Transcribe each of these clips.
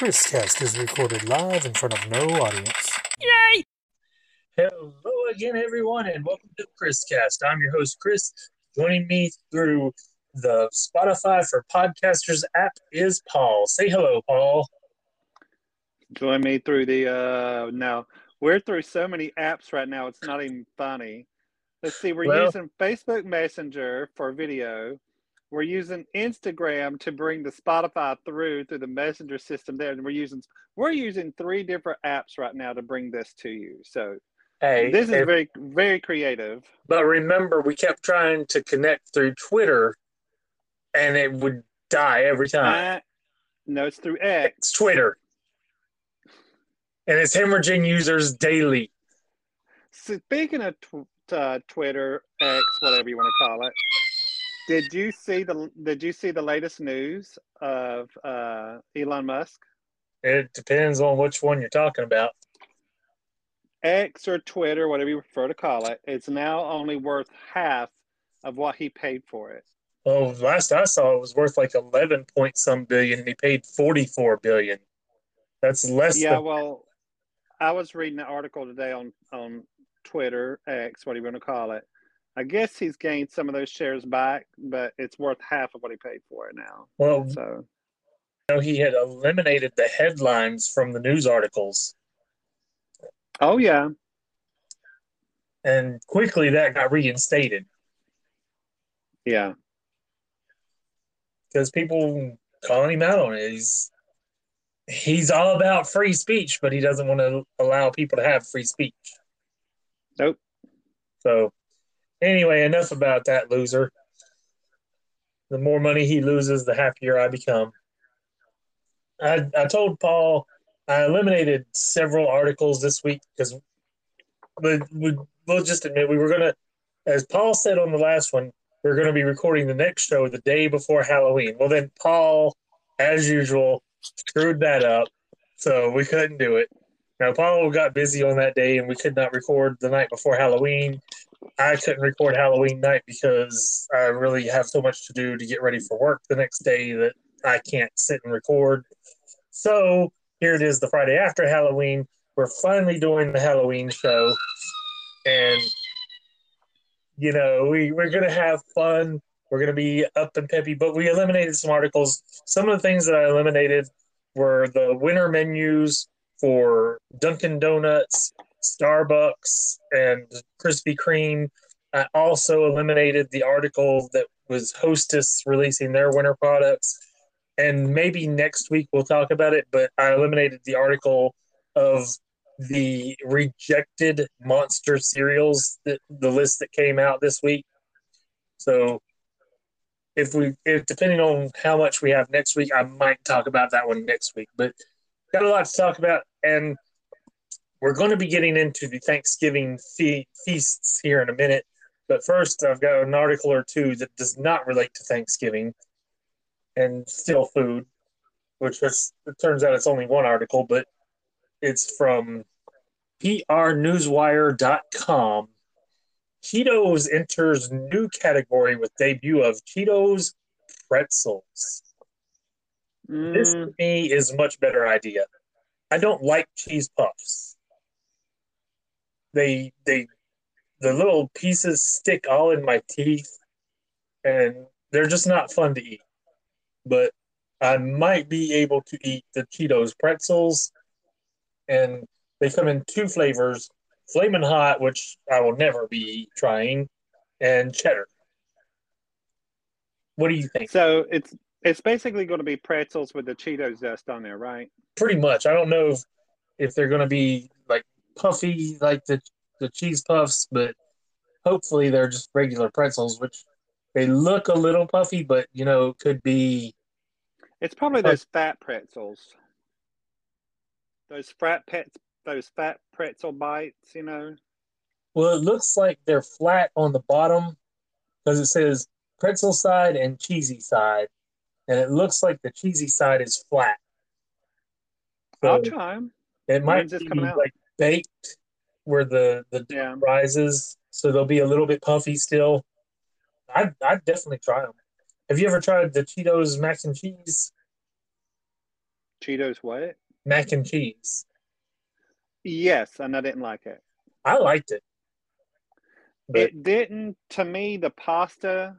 Chriscast is recorded live in front of no audience. Yay! Hello again, everyone, and welcome to Chriscast. I'm your host, Chris. Joining me through the Spotify for Podcasters app is Paul. Say hello, Paul. Join me through the uh now we're through so many apps right now it's not even funny. Let's see, we're Well- using Facebook Messenger for video. We're using Instagram to bring the Spotify through through the Messenger system there, and we're using we're using three different apps right now to bring this to you. So Hey, this is if- very very creative. but remember, we kept trying to connect through Twitter, and it would die every time. Uh, no, it's through X. It's Twitter, and it's hemorrhaging users daily. Speaking of tw- uh, Twitter, X, whatever you want to call it, did you see the did you see the latest news of uh, Elon Musk? It depends on which one you're talking about. X or Twitter, whatever you prefer to call it, it's now only worth half of what he paid for it. Well, last I saw, it was worth like eleven point some billion, and he paid forty four billion. That's less. Yeah, than, well, I was reading an article today on on Twitter, X, whatever you want to call it. I guess he's gained some of those shares back, but it's worth half of what he paid for it now. well, So you know, he had eliminated the headlines from the news articles, Oh yeah. and quickly that got reinstated Yeah. because people calling him out on it. He's he's all about free speech, but he doesn't want to allow people to have free speech. Nope. So, anyway, enough about that loser. The more money he loses, the happier I become. I, I told Paul I eliminated several articles this week because we, we, we'll just admit we were going to, as Paul said on the last one, we are going to be recording the next show the day before Halloween. Well, then Paul, as usual, screwed that up. So we couldn't do it. Now, Paul got busy on that day and we could not record the night before Halloween. I couldn't record Halloween night because I really have so much to do to get ready for work the next day that I can't sit and record. So here it is the Friday after Halloween. We're finally doing the Halloween show. And, you know, we, we're going to have fun. We're going to be up and peppy, but we eliminated some articles. Some of the things that I eliminated were the winter menus for Dunkin' Donuts, Starbucks, and Krispy Kreme. I also eliminated the article that was Hostess releasing their winter products. And maybe next week we'll talk about it, but I eliminated the article of the rejected monster cereals that the list that came out this week. So if we if depending on how much we have next week, I might talk about that one next week. But got a lot to talk about, and we're going to be getting into the Thanksgiving fe- feasts here in a minute. But first, I've got an article or two that does not relate to Thanksgiving and still food, which is, it turns out it's only one article, but it's from prnewswire.com. Cheetos enters new category with debut of Cheetos pretzels. This Mm, to me is a much better idea. I don't like cheese puffs. They they the little pieces stick all in my teeth and they're just not fun to eat. But I might be able to eat the Cheetos pretzels and they come in two flavors, flaming hot, which I will never be trying, and cheddar. What do you think? so it's it's basically going to be pretzels with the Cheetos dust on there, right? pretty much. I don't know if, if they're going to be like puffy like the the cheese puffs, but hopefully they're just regular pretzels, which they look a little puffy, but you know could be. It's probably those fat pretzels. Those fat pets, those fat pretzel bites, you know. Well, it looks like they're flat on the bottom because it says pretzel side and cheesy side, and it looks like the cheesy side is flat. So I'll try them. it might be like baked where the the Yeah. rises, so they'll be a little bit puffy still. I'd, I'd definitely try them. Have you ever tried the Cheetos mac and cheese? Cheetos what? mac and cheese. Yes, and I didn't like it. I liked it. But It didn't. To me, the pasta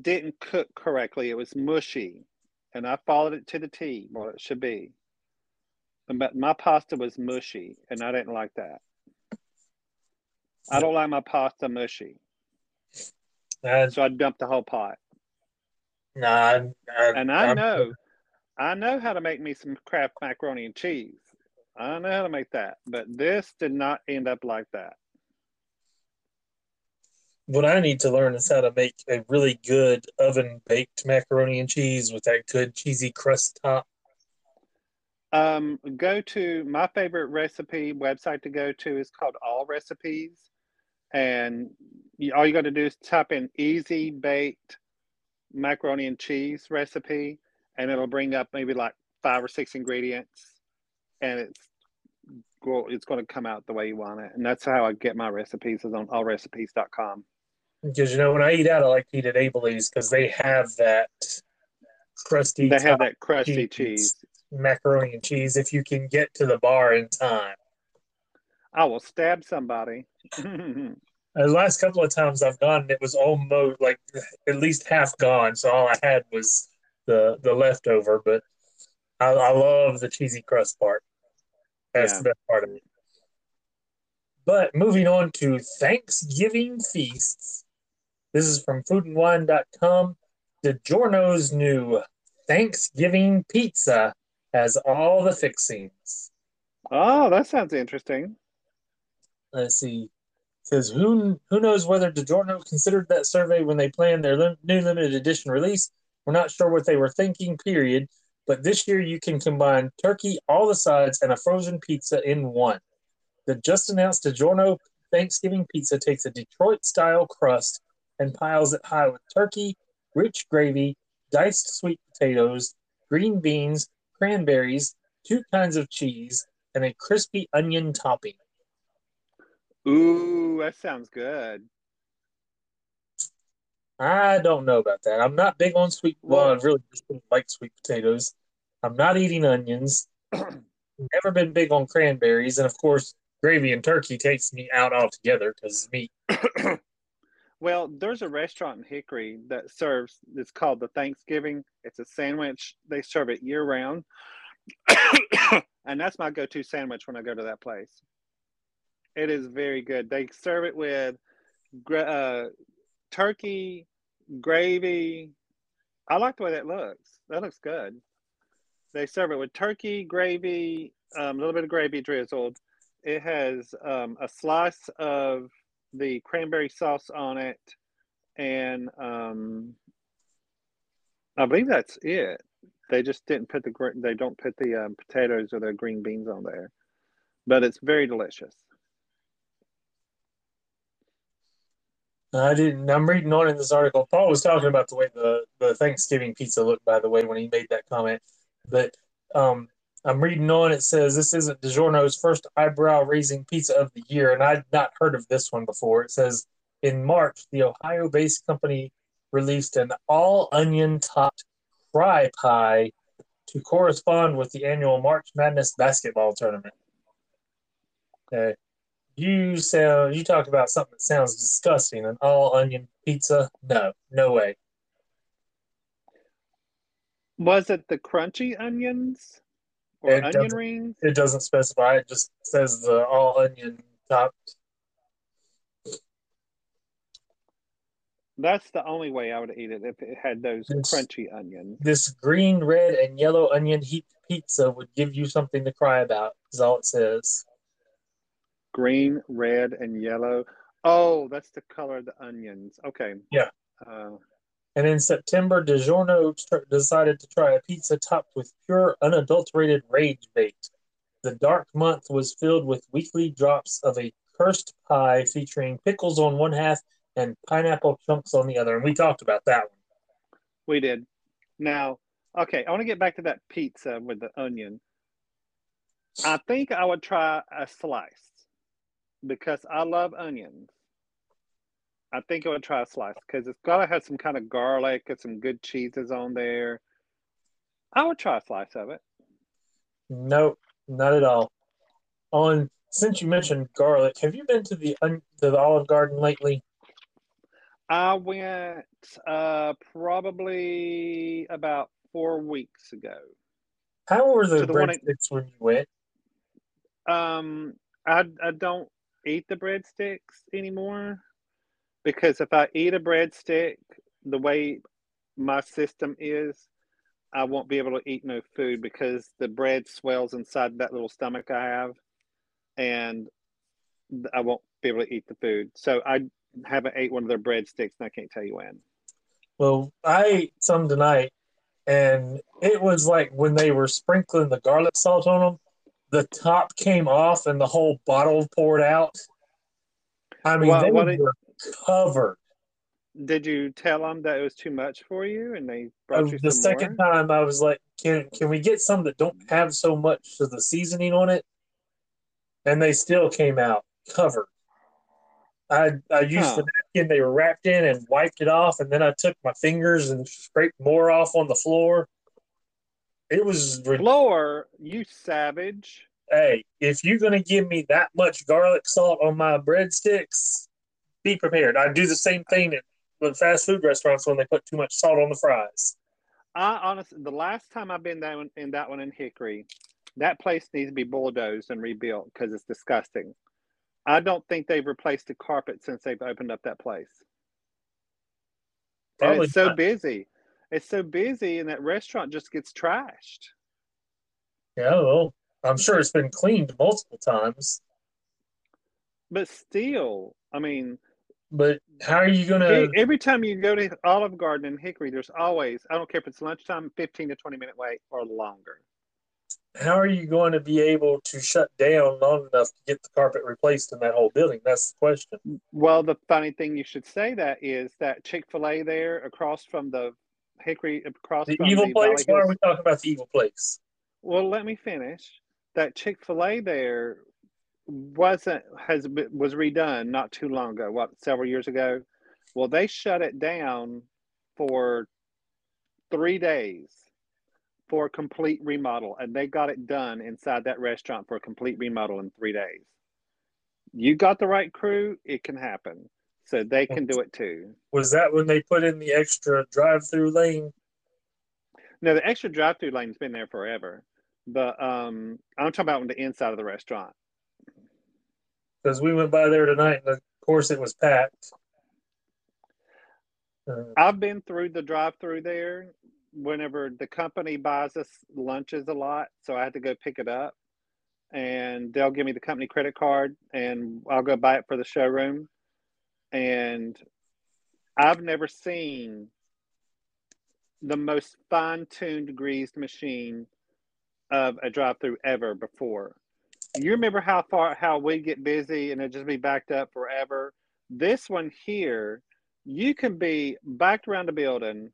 didn't cook correctly. It was mushy, and I followed it to the T. What it should be. But my pasta was mushy, and I didn't like that. I don't like my pasta mushy, I, so I dumped the whole pot. nah, I, I, And I I'm- know, I know how to make me some Kraft macaroni and cheese. I know how to make that, but this did not end up like that. what I need to learn is how to make a really good oven baked macaroni and cheese with that good cheesy crust top. Um, go to my favorite recipe website to go to is called All Recipes, and you, all you got to do is type in easy baked macaroni and cheese recipe, and it'll bring up maybe like five or six ingredients, and it's go- it's going to come out the way you want it, and that's how I get my recipes is on allrecipes.com. Because you know when I eat out, I like to eat at Abel's because they have that crusty They have that crusty cheese. cheese. Macaroni and cheese if you can get to the bar in time. I will stab somebody. The last couple of times I've gone, it was almost like at least half gone. So all I had was the the leftover. But I, I love the cheesy crust part. That's Yeah. the best part of it. But moving on to Thanksgiving feasts. This is from foodandwine.com. DiGiorno's new Thanksgiving pizza has all the fixings. oh, that sounds interesting. let's see. It says who who knows whether DiGiorno considered that survey when they planned their lim- new limited edition release. We're not sure what they were thinking. Period. But this year you can combine turkey, all the sides, and a frozen pizza in one. The just announced DiGiorno Thanksgiving pizza takes a Detroit style crust and piles it high with turkey, rich gravy, diced sweet potatoes, green beans, cranberries, two kinds of cheese, and a crispy onion topping. Ooh, that sounds good. I don't know about that. I'm not big on sweet. Well, Well- I really just don't like sweet potatoes. I'm not eating onions. Never been big on cranberries, and of course, gravy and turkey takes me out altogether because it's meat. Well, there's a restaurant in Hickory that serves, it's called the Thanksgiving. It's a sandwich. They serve it year round. and that's my go to sandwich when I go to that place. It is very good. They serve it with uh, turkey, gravy. I like the way that looks. That looks good. They serve it with turkey, gravy, um, a little bit of gravy drizzled. It has um, a slice of the cranberry sauce on it, and um, I believe that's it. They just didn't put the they don't put the um, potatoes or the green beans on there, but it's very delicious. I didn't. I'm reading on in this article. Paul was talking about the way the the Thanksgiving pizza looked. By the way, when he made that comment, but um, I'm reading on. It says this isn't DiGiorno's first eyebrow raising pizza of the year, and I'd not heard of this one before. It says in March, the Ohio based company released an all onion topped fry pie to correspond with the annual March Madness basketball tournament. Okay. You sound you talk about something that sounds disgusting, an all onion pizza. No, no way. Was it the crunchy onions or It onion doesn't- rings? It doesn't specify. It just says the all onion topped. That's the only way I would eat it if it had those It's- crunchy onions. This green, red, and yellow onion heaped pizza would give you something to cry about. Is all it says. Green, red, and yellow. Oh, that's the color of the onions. Okay. Yeah. Uh, And in September, DiGiorno tr- decided to try a pizza topped with pure, unadulterated rage bait. The dark month was filled with weekly drops of a cursed pie featuring pickles on one half and pineapple chunks on the other. And we talked about that one. we did. Now, okay, I want to get back to that pizza with the onion. I think I would try a slice because I love onions. I think I would try a slice because it's got to have some kind of garlic and some good cheeses on there. I would try a slice of it. Nope, not at all. On since you mentioned garlic, have you been to the to the Olive Garden lately? I went uh, probably about four weeks ago. How were the the breadsticks when you went? Um, I I don't eat the breadsticks anymore because if I eat a breadstick the way my system is, I won't be able to eat no food because the bread swells inside that little stomach I have, and I won't be able to eat the food. So I haven't ate one of their breadsticks, and I can't tell you when. Well, I ate some tonight, and it was like when they were sprinkling the garlic salt on them, the top came off and the whole bottle poured out. I mean, Well, they what it- were covered. Did you tell them that it was too much for you, and they brought you the second more? time, I was like, "Can can we get some that don't have so much of the seasoning on it?" And they still came out covered. I I used Huh. the napkin they were wrapped in and wiped it off, and then I took my fingers and scraped more off on the floor. It was Floor, you savage. hey, if you're gonna give me that much garlic salt on my breadsticks, be prepared. I do the same thing at with fast food restaurants when they put too much salt on the fries. I honestly, the last time I've been that one, in that one in Hickory, that place needs to be bulldozed and rebuilt because it's disgusting. I don't think they've replaced the carpet since they've opened up that place. And Probably it's so busy. It's so busy, and that restaurant just gets trashed. Yeah, well, I'm sure it's been cleaned multiple times, But still, I mean, but how are you gonna? every time you go to Olive Garden in Hickory, there's always, I don't care if it's lunchtime, 15 to 20 minute wait or longer. How are you going to be able to shut down long enough to get the carpet replaced in that whole building? That's the question. Well, the funny thing you should say that is that Chick Fil A there across from the Hickory, across The evil the place. Valley Why are we talking about the evil place? Well, let me finish. That Chick Fil A there wasn't has been- was redone not too long ago. What several years ago? Well, they shut it down for three days for a complete remodel, and they got it done inside that restaurant for a complete remodel in three days. You got the right crew, it can happen. So they can do it too. Was that when they put in the extra drive-through lane? No, the extra drive-through lane's been there forever, but um, I'm talking about on the inside of the restaurant. Because we went by there tonight, and of course it was packed. Uh, I've been through the drive-through there whenever the company buys us lunches a lot, so I had to go pick it up, and they'll give me the company credit card, and I'll go buy it for the showroom. And I've never seen the most fine-tuned greased machine of a drive-through ever before. You remember how far how we get busy and it just be backed up forever? This one here, you can be backed around the building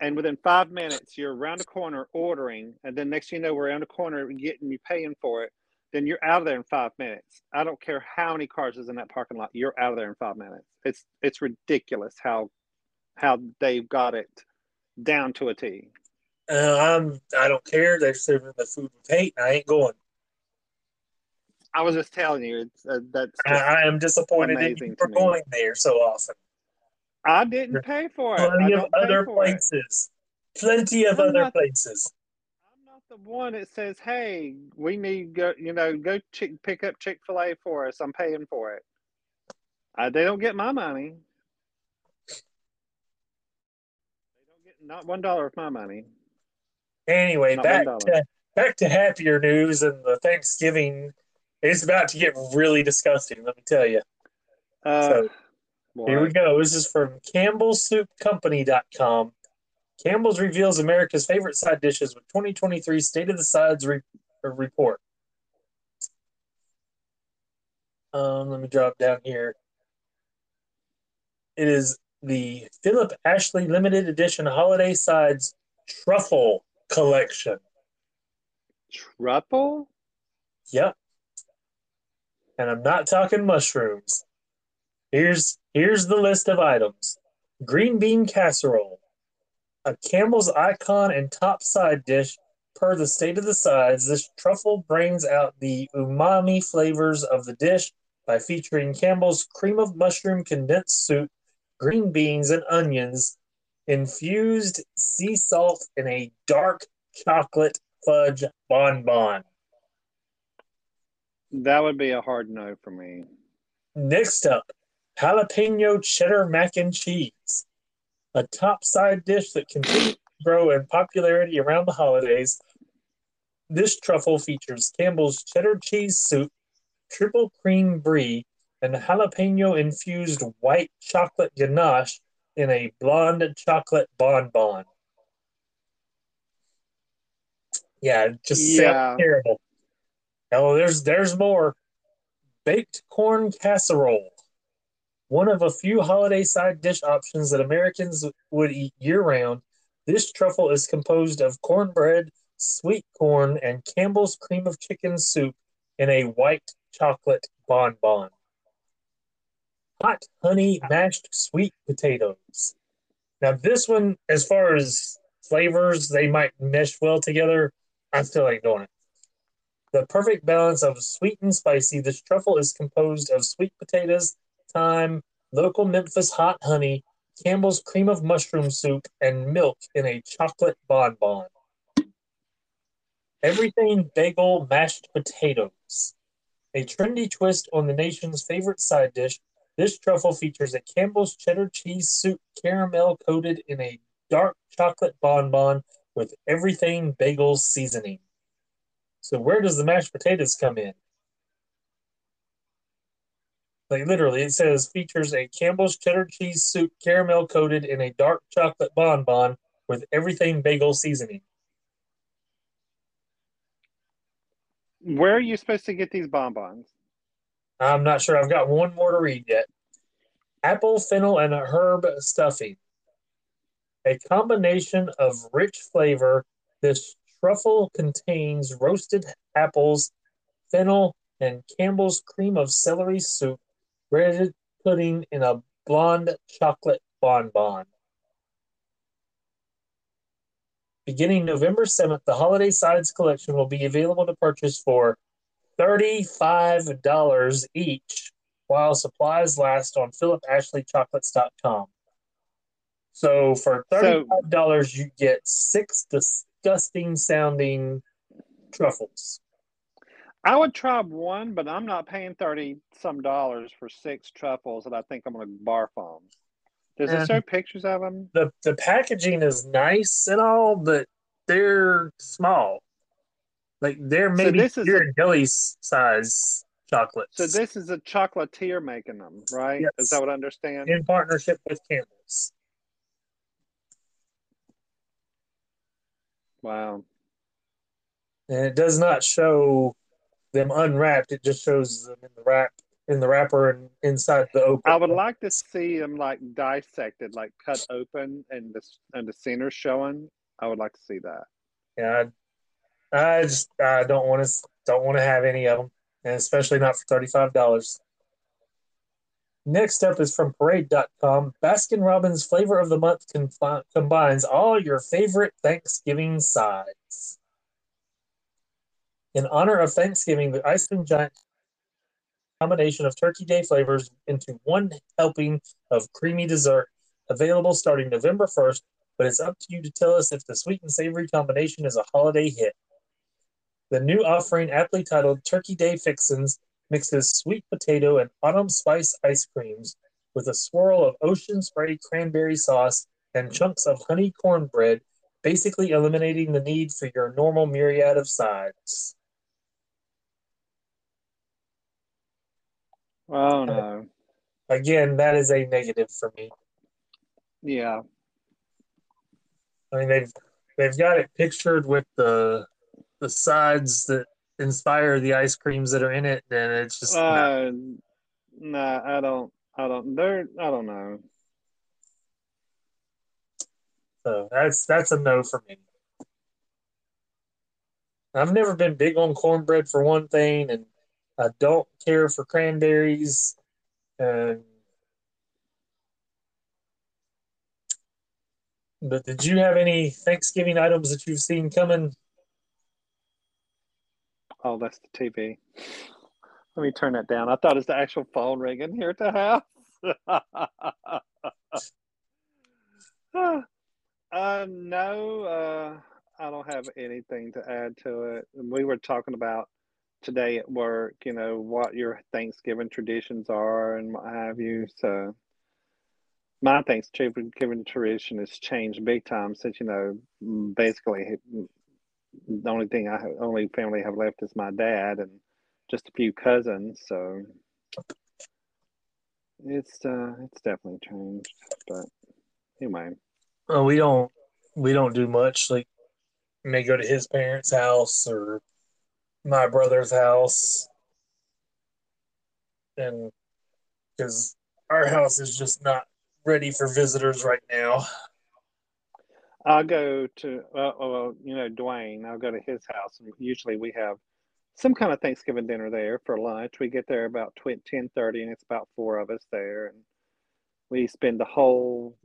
and within five minutes you're around the corner ordering, and then next thing you know we're around the corner getting you paying for it. Then you're out of there in five minutes. I don't care how many cars is in that parking lot. You're out of there in five minutes. It's it's ridiculous how how they've got it down to a T. uh, I'm. I don't care. They're serving the food with hate. I ain't going. I was just telling you, it's uh, that's I, am disappointed in you for going there so often. I didn't pay for it. Plenty of other for it. places. Plenty of I'm other not- places. I'm not the one that says, "Hey, we need go, you know, go chick, pick up Chick Fil A for us. I'm paying for it." Uh, they don't get my money. They don't get not one dollar of my money. Anyway, Not back to back to happier news and the Thanksgiving. It's about to get really disgusting. Let me tell you. Uh, So, Here we go. This is from CampbellSoupCompany.com. Campbell's reveals America's favorite side dishes with 2023 State of the Sides re- uh, report. Um, let me drop down here. It is the Phillip Ashley limited edition holiday sides truffle collection. Truffle? Yep. And I'm not talking mushrooms. Here's here's the list of items. Green bean casserole, a Campbell's icon and top side dish per the state of the sides, this truffle brings out the umami flavors of the dish by featuring Campbell's cream of mushroom condensed soup, green beans, and onions, infused sea salt, in a dark chocolate fudge bonbon. That would be a hard no for me. Next up, jalapeno cheddar mac and cheese, a top side dish that continues to grow in popularity around the holidays. This truffle features Campbell's cheddar cheese soup, triple cream brie, and jalapeno infused white chocolate ganache in a blonde chocolate bonbon. Yeah, just Yeah. terrible. Oh, there's there's more. Baked corn casserole. One of a few holiday side dish options that Americans would eat year round. This truffle is composed of cornbread, sweet corn, and Campbell's cream of chicken soup in a white chocolate bonbon. Hot honey mashed sweet potatoes. Now, this one, as far as flavors, they might mesh well together. I still ain't doing it. The perfect balance of sweet and spicy, this truffle is composed of sweet potatoes, thyme, local Memphis hot honey, Campbell's cream of mushroom soup, and milk in a chocolate bonbon. Everything bagel mashed potatoes. A trendy twist on the nation's favorite side dish, this truffle features a Campbell's cheddar cheese soup caramel coated in a dark chocolate bonbon with everything bagel seasoning. So where does the mashed potatoes come in? Like literally, it says features a Campbell's cheddar cheese soup caramel coated in a dark chocolate bonbon with everything bagel seasoning. Where are you supposed to get these bonbons? I'm not sure. I've got one more to read yet. Apple, fennel, and herb stuffing. A combination of rich flavor. This truffle contains roasted apples, fennel, and Campbell's cream of celery soup, breaded pudding in a blonde chocolate bonbon. Beginning November 7th, the Holiday Sides collection will be available to purchase for $35 each while supplies last on philipashleychocolates.com. So for $35, you get six disgusting sounding truffles. I would try one, but I'm not paying thirty some dollars for six truffles that I think I'm going to barf on. Does it show pictures of them? The the packaging is nice and all, but they're small. Like they're So maybe this is your a- jelly size chocolates. So this is a chocolatier making them, right? Yes. Is that what I understand? in partnership with Campbell's. Wow. And it does not show them unwrapped. It just shows them in the wrap in the wrapper and inside the open. I would like to see them like dissected, like cut open, and the and the center showing. I would like to see that. Yeah, I, I just I don't want to don't want to have any of them, and especially not for thirty five dollars. Next up is from Parade.com. Baskin Robbins Flavor of the Month confi- combines all your favorite Thanksgiving sides. In honor of Thanksgiving, the Ice Cream Giant combination of Turkey Day flavors into one helping of creamy dessert, available starting November 1st but it's up to you to tell us if the sweet and savory combination is a holiday hit. The new offering, aptly titled Turkey Day Fixins, mixes sweet potato and autumn spice ice creams with a swirl of ocean spray cranberry sauce and chunks of honey cornbread, basically eliminating the need for your normal myriad of sides. Oh no. Again, that is a negative for me. Yeah. I mean they've they've got it pictured with the the sides that inspire the ice creams that are in it, then it's just Uh, nah, I don't. I don't. They're. I don't know. so that's that's a no for me. I've never been big on cornbread for one thing, and I don't care for cranberries. And but did you have any Thanksgiving items that you've seen coming Oh, that's the TV. Let me turn that down. I thought it's the actual phone ringing here at the house. uh, no, uh, I don't have anything to add to it. We were talking about today at work, you know, what your Thanksgiving traditions are and what have you. So my Thanksgiving tradition has changed big time since, you know, basically the only thing I have, only family I have left is my dad and just a few cousins. So it's uh, it's definitely changed. But anyway, well, we don't we don't do much. Like, may go to his parents' house or my brother's house, and because our house is just not ready for visitors right now. I'll go to, uh, well, you know, Dwayne. I'll go to his house, and usually we have some kind of Thanksgiving dinner there for lunch. We get there about ten thirty, and it's about four of us there, and we spend the whole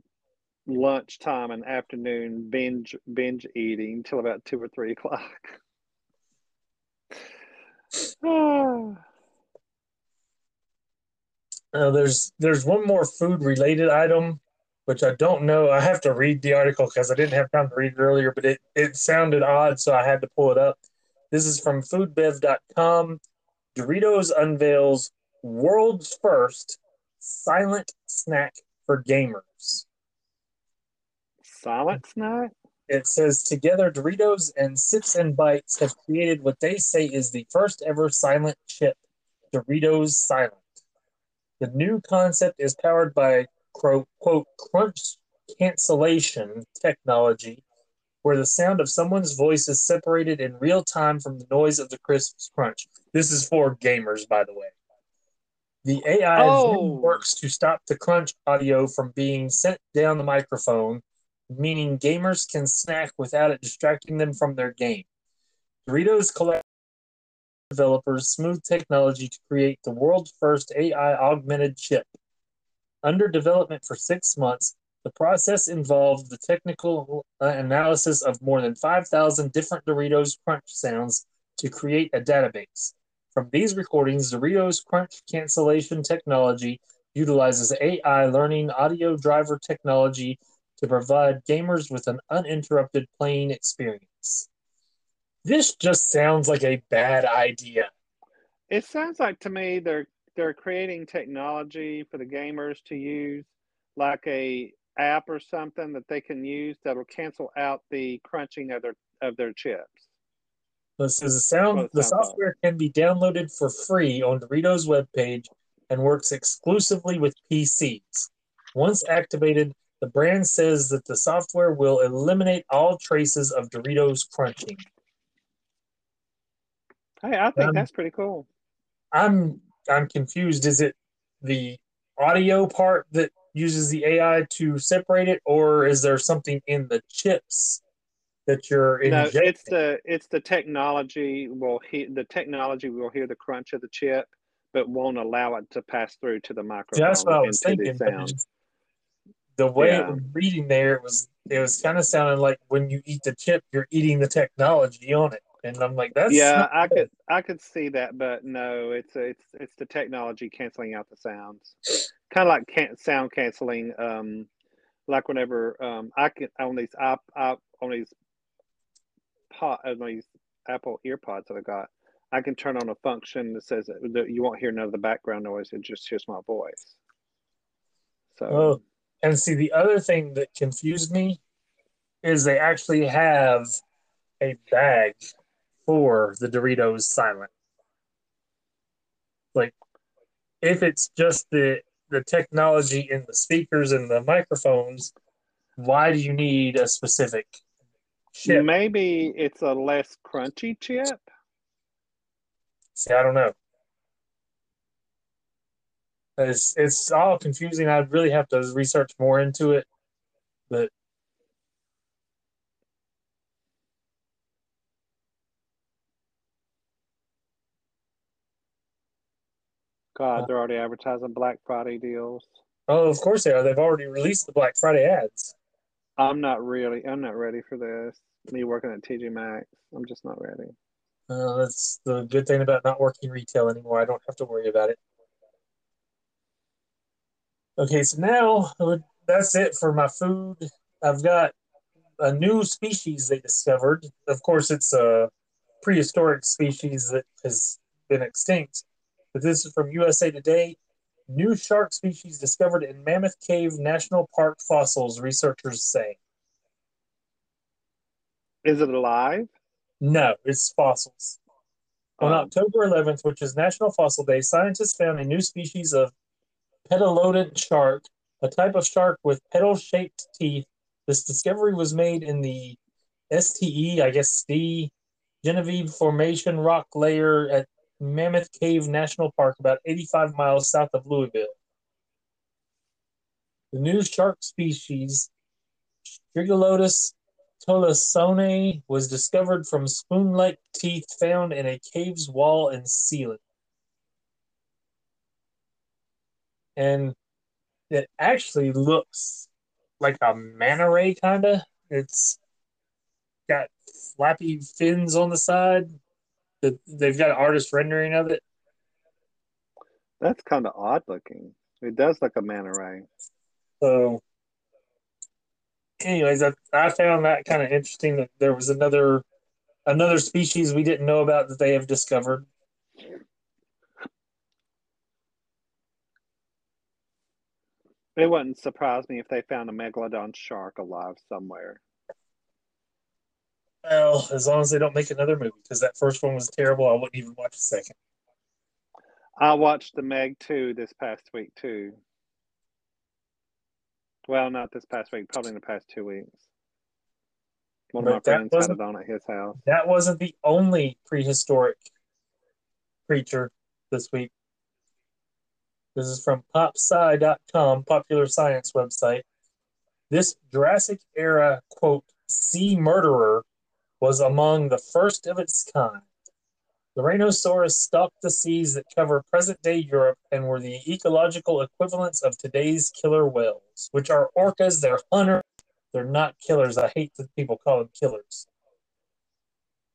lunchtime and afternoon binge binge eating till about two or three o'clock. Uh, there's there's one more food related item which I don't know. I have to read the article because I didn't have time to read it earlier, but it, it sounded odd, so I had to pull it up. This is from foodbev.com. Doritos unveils world's first silent snack for gamers. Silent snack? It says together Doritos and Sips and Bites have created what they say is the first ever silent chip, Doritos Silent. The new concept is powered by quote, quote crunch cancellation technology where the sound of someone's voice is separated in real time from the noise of the crisp crunch. This is for gamers, by the way. The AI oh. works to stop the crunch audio from being sent down the microphone, meaning gamers can snack without it distracting them from their game. Doritos collect developers smooth technology to create the world's first AI augmented chip under development for six months, the process involved the technical uh, analysis of more than 5,000 different Doritos Crunch sounds to create a database. From these recordings, Doritos Crunch cancellation technology utilizes AI learning audio driver technology to provide gamers with an uninterrupted playing experience. This just sounds like a bad idea. It sounds like to me they're they're creating technology for the gamers to use, like a app or something that they can use that'll cancel out the crunching of their of their chips. This is the sound. The software can be downloaded for free on Doritos webpage and works exclusively with PCs. Once activated, the brand says that the software will eliminate all traces of Doritos crunching. Hey, I think um, that's pretty cool. I'm I'm confused. Is it the audio part that uses the AI to separate it, or is there something in the chips that you're injecting? No, it's the it's the technology will hear the technology will hear the crunch of the chip, but won't allow it to pass through to the microphone. That's what I was thinking. The, the way yeah. it was reading there, it was it was kind of sounding like when you eat the chip, you're eating the technology on it and I'm like, that's yeah, I could I could see that, but no, it's it's it's the technology canceling out the sounds, kind of like can sound canceling. Um, like whenever um I can on these app on these pot on these Apple EarPods that I got, I can turn on a function that says that you won't hear none of the background noise. It just hears my voice. So. Oh, and see the other thing that confused me is they actually have a bag for the Doritos silent. Like, if it's just the the technology in the speakers and the microphones, why do you need a specific chip? Maybe it's a less crunchy chip. See, I don't know. It's it's all confusing. I'd really have to research more into it, but God, they're already advertising Black Friday deals. Oh, of course they are. They've already released the Black Friday ads. I'm not really. I'm not ready for this. Me working at TJ Maxx. I'm just not ready. Uh, that's the good thing about not working retail anymore. I don't have to worry about it. Okay, so now that's it for my food. I've got a new species they discovered. Of course, it's a prehistoric species that has been extinct. But this is from USA Today. New shark species discovered in Mammoth Cave National Park fossils, researchers say. Is it alive? No, it's fossils. On um, October 11th, which is National Fossil Day, scientists found a new species of petalodont shark, a type of shark with petal shaped teeth. This discovery was made in the STE, I guess, the Genevieve Formation rock layer at Mammoth Cave National Park, about 85 miles south of Louisville. The new shark species, Strigilodus tollesonae, was discovered from spoon like teeth found in a cave's wall and ceiling. And it actually looks like a manta ray, kind of. It's got flappy fins on the side. They've got an artist rendering of it. That's kind of odd looking. It does look a manta ray. So, anyways, I, I found that kind of interesting that there was another another species we didn't know about that they have discovered. It wouldn't surprise me if they found a megalodon shark alive somewhere. Well, as long as they don't make another movie, because that first one was terrible, I wouldn't even watch the second. I watched the Meg 2 this past week too. Well, not this past week, probably in the past two weeks. One of my friends had it on at his house. That wasn't the only prehistoric creature this week. This is from popsci.com, popular science website. This Jurassic era, quote, sea murderer was among the first of its kind. The Rhinoceros stalked the seas that cover present day Europe and were the ecological equivalents of today's killer whales, which are orcas. They're hunters, they're not killers. I hate that people call them killers.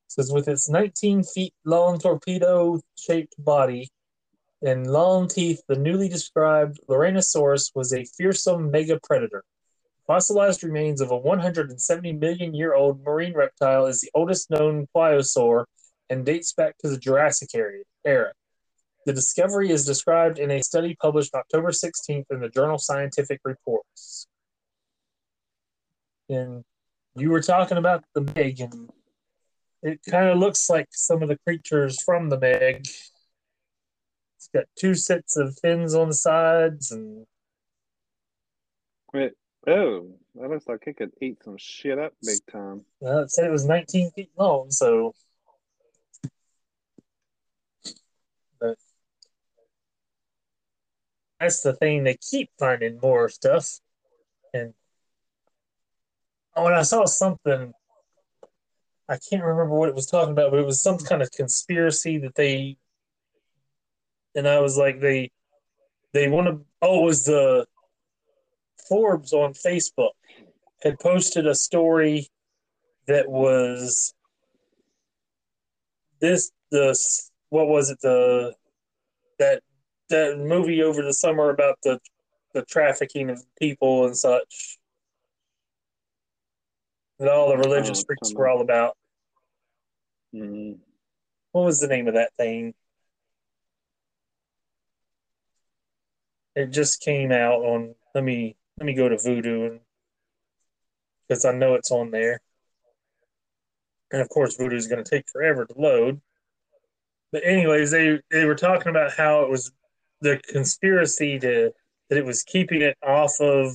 It says with its 19 feet long torpedo shaped body and long teeth, the newly described Lorrainosaurus was a fearsome mega predator. Fossilized remains of a 170 million year old marine reptile is the oldest known pliosaur and dates back to the Jurassic era. The discovery is described in a study published October 16th in the journal Scientific Reports. And you were talking about the Meg, and it kind of looks like some of the creatures from the Meg. It's got two sets of fins on the sides and. Wait, Oh, that looks like it could eat some shit up big time. Well, it said it was 19 feet long, so. But that's the thing. They keep finding more stuff. And oh, when I saw something. I can't remember what it was talking about, but it was some kind of conspiracy that they. And I was like, they, they want to. Oh, it was the Forbes on Facebook had posted a story that was this the what was it the that that movie over the summer about the the trafficking of people and such that all the religious oh, freaks were all about. Mm-hmm. What was the name of that thing? It just came out on. Let me let me go to Vudu because I know it's on there. And of course, Vudu is going to take forever to load. But anyways, they they were talking about how it was the conspiracy to that it was keeping it off of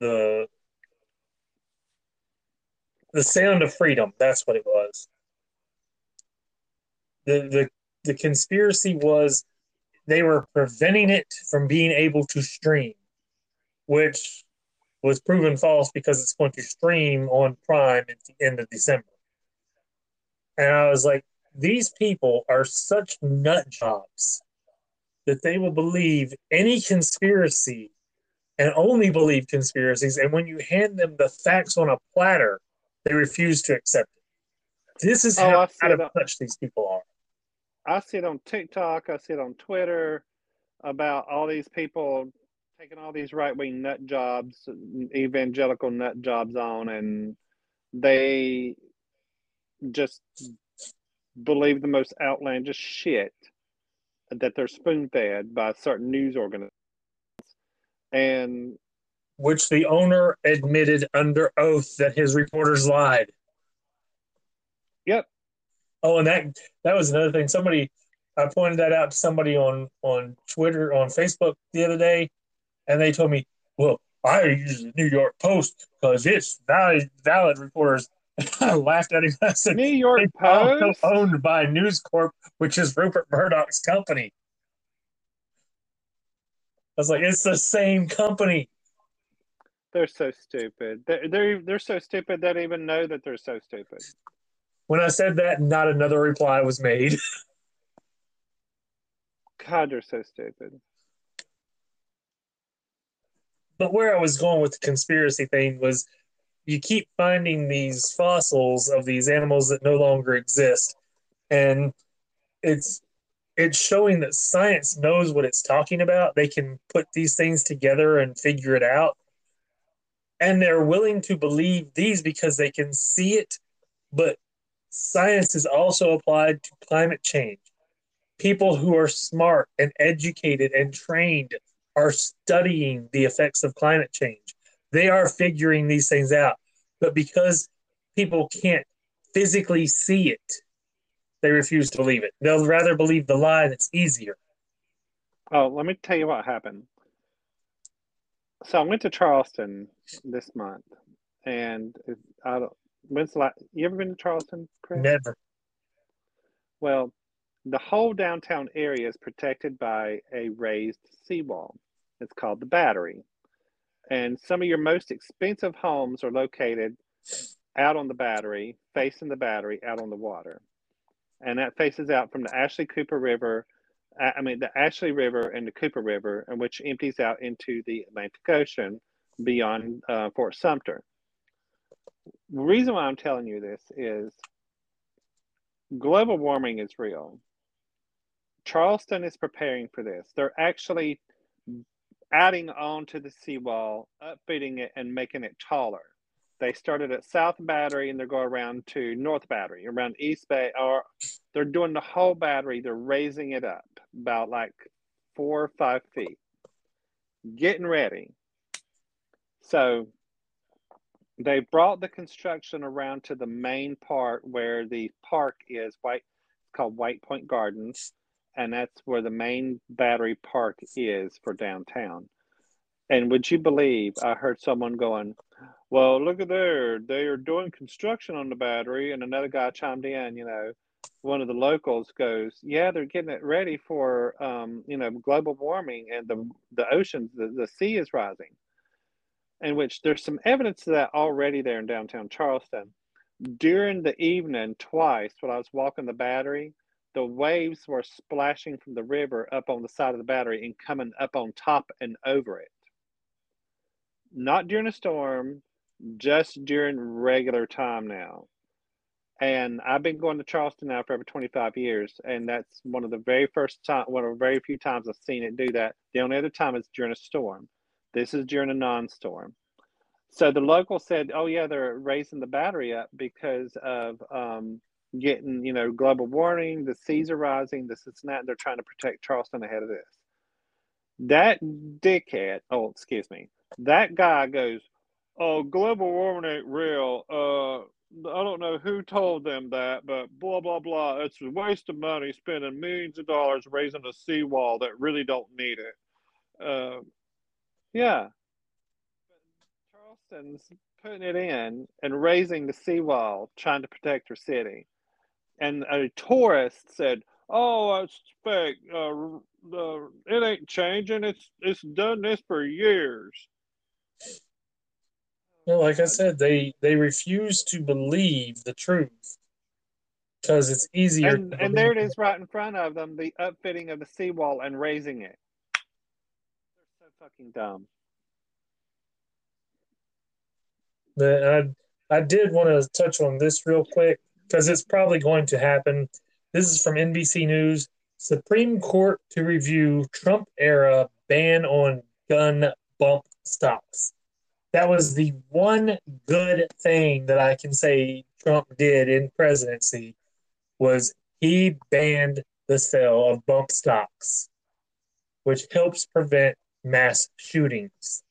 the the sound of freedom. That's what it was. The the the conspiracy was they were preventing it from being able to stream which was proven false because it's going to stream on Prime at the end of December. And I was like, these people are such nut jobs that they will believe any conspiracy and only believe conspiracies. And when you hand them the facts on a platter, they refuse to accept it. This is Oh, how see out of on- touch these people are. I see it on TikTok. I see it on Twitter about all these people taking all these right wing nut jobs, evangelical nut jobs on, and they just believe the most outlandish shit that they're spoon fed by certain news organizations. And Which the owner admitted under oath that his reporters lied. Yep. Oh, and that that was another thing. Somebody I pointed that out to somebody on on Twitter on Facebook the other day, and they told me, "Well, I use the New York Post because it's valid valid reporters." I laughed at him. I said, New York "It's Post. owned by News Corp, which is Rupert Murdoch's company." I was like, "It's the same company." They're so stupid. They're, they're they're so stupid they don't even know that they're so stupid. When I said that, not another reply was made. God, they're so stupid. But where I was going with the conspiracy thing was you keep finding these fossils of these animals that no longer exist. And it's it's showing that science knows what it's talking about. They can put these things together and figure it out. And they're willing to believe these because they can see it. But science is also applied to climate change. People who are smart and educated and trained are studying the effects of climate change. They are figuring these things out. But because people can't physically see it, they refuse to believe it. They'll rather believe the lie that's easier. Oh, let me tell you what happened. So I went to Charleston this month, and I don't. When's the last? You ever been to Charleston, Chris? Never. Well, the whole downtown area is protected by a raised seawall. It's called the Battery, and some of your most expensive homes are located out on the Battery, facing the Battery, out on the water, and that faces out from the Ashley Cooper River I mean, the Ashley River and the Cooper River, and which empties out into the Atlantic Ocean beyond uh, Fort Sumter. The reason why I'm telling you this is global warming is real. Charleston is preparing for this. They're actually adding on to the seawall, upfitting it, and making it taller. They started at South Battery and they're going around to North Battery, around East Bay, or they're doing the whole battery. They're raising it up about like four or five feet, getting ready. So they brought the construction around to the main part where the park is white it's called white point gardens and that's where the main battery park is for downtown and would you believe i heard someone going well look at there they are doing construction on the battery and another guy chimed in you know one of the locals goes yeah they're getting it ready for um, you know global warming and the the oceans the, the sea is rising in which there's some evidence of that already there in downtown Charleston. During the evening, twice when I was walking the battery, the waves were splashing from the river up on the side of the battery and coming up on top and over it. Not during a storm, just during regular time now. And I've been going to Charleston now for over 25 years, and that's one of the very first time, one of the very few times I've seen it do that. The only other time is during a storm. This is during a non-storm. So the local said, "Oh yeah, they're raising the battery up because of um, getting, you know, global warming. The seas are rising. This is not, They're trying to protect Charleston ahead of this." That dickhead. Oh, excuse me. That guy goes, "Oh, global warming ain't real. Uh, I don't know who told them that, but blah blah blah. It's a waste of money spending millions of dollars raising a seawall that really don't need it." Uh, yeah. Charleston's putting it in and raising the seawall, trying to protect her city. And a tourist said, "Oh, it's fake. Uh, the it ain't changing. It's it's done this for years." Well, like I said, they they refuse to believe the truth because it's easier. And and there it is, right in front of them, the upfitting of the seawall and raising it. They're so fucking dumb. But I I did want to touch on this real quick. Because it's probably going to happen. This is from NBC News. Supreme Court to review Trump era ban on gun bump stocks. That was the one good thing that I can say Trump did in presidency was he banned the sale of bump stocks, which helps prevent mass shootings.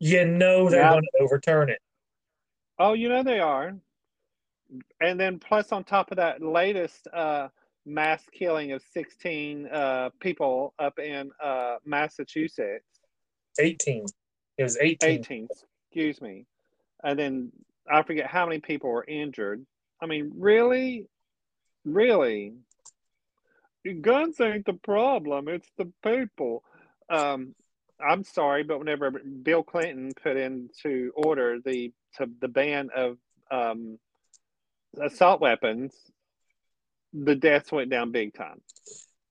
You know they're Yeah. going to overturn it. Oh, you know they are. And then plus on top of that latest uh, mass killing of 16 uh, people up in uh, Massachusetts, 18. It was 18. 18, excuse me. And then I forget how many people were injured. I mean, really? Really? Guns ain't the problem, it's the people. Um, I'm sorry, but whenever Bill Clinton put into order the to the ban of um, assault weapons, the deaths went down big time.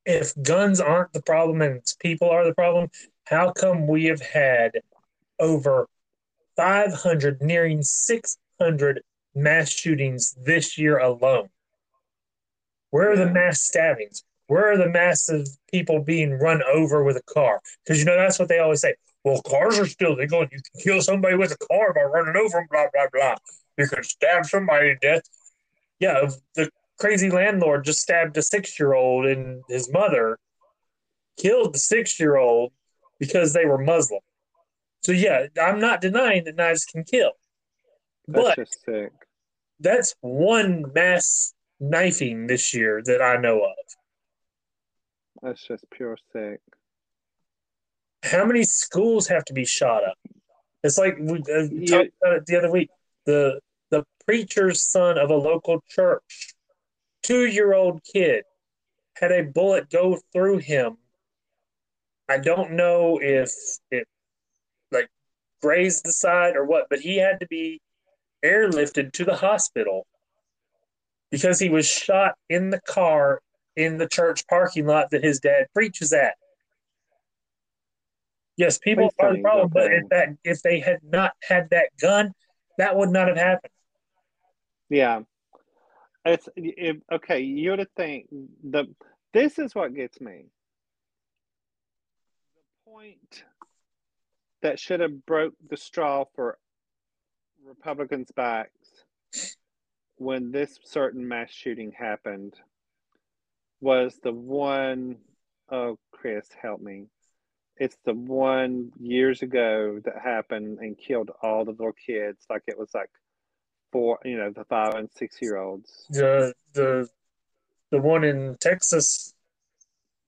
If guns aren't the problem and people are the problem, how come we have had over 500, nearing 600 mass shootings this year alone? Where are the mass stabbings? Where are the massive people being run over with a car? Because you know that's what they always say. Well, cars are still legal. You can kill somebody with a car by running over them. Blah blah blah. You can stab somebody to death. Yeah, the crazy landlord just stabbed a six-year-old and his mother, killed the six-year-old because they were Muslim. So yeah, I'm not denying that knives can kill, That's but just sick. that's one mass knifing this year that I know of. That's just pure sick. how many schools have to be shot up? It's like we uh, talked about it the other week. The the preacher's son of a local church, two year old kid, had a bullet go through him. I don't know if it like grazed the side or what, but he had to be airlifted to the hospital because he was shot in the car in the church parking lot that his dad preaches at. Yes, people Please are the problem, but if that if they had not had that gun, that would not have happened. Yeah. It's it, okay. You would think the this is what gets me. The point that should have broke the straw for Republicans' backs when this certain mass shooting happened was the one oh Chris help me. It's the one years ago that happened and killed all the little kids like it was like four you know the five and six year olds The the the one in Texas,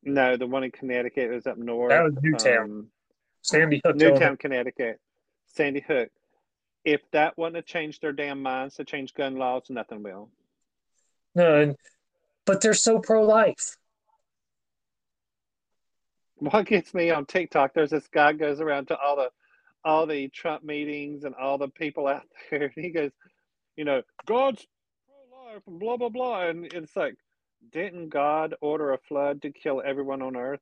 no the one in connecticut was up north that was Newtown. um, Sandy Hook. Newtown connecticut sandy hook if that wouldn't have changed their damn minds to change gun laws nothing will No, and, but they're so pro life. what gets me on tiktok there's this guy goes around to all the all the trump meetings and all the people out there and he goes you know god's pro-life and blah blah blah. And it's like didn't god order a flood to kill everyone on earth?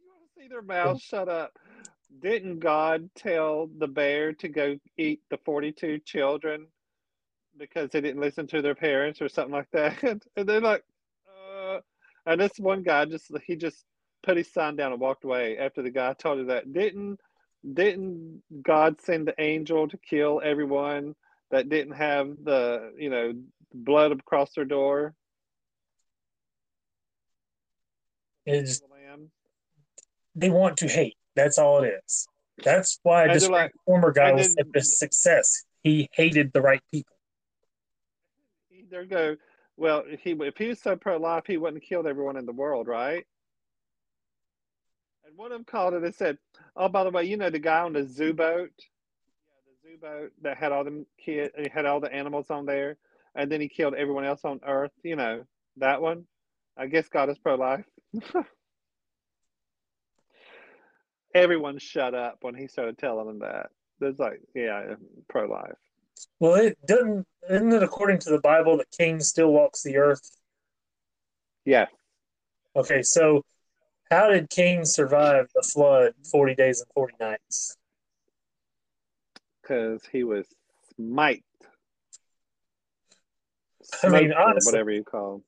You want to see their mouths shut up? Didn't god tell the bear to go eat the 42 children because they didn't listen to their parents or something like that? And they're like uh, and this one guy just he just put his sign down and walked away after the guy told him that. Didn't didn't god send the angel to kill everyone that didn't have the you know blood across their door lamb? they want to hate. That's all it is. That's why And this like- former guy was such a success. He hated the right people. There go. Well, he if he was so pro-life, he wouldn't have killed everyone in the world, right? One of them called it and said, "Oh, by the way, you know the guy on the zoo boat, yeah, the zoo boat that had all them kid, he had all the animals on there, and then he killed everyone else on Earth. You know that one. I guess God is pro-life." Everyone shut up when he started telling them that. There's like, yeah, pro-life. Well, it doesn't. Isn't it according to the Bible that Cain still walks the earth? Yeah, Okay, so how did Cain survive the flood forty days and forty nights? because he was smite. I mean, honestly, whatever you call.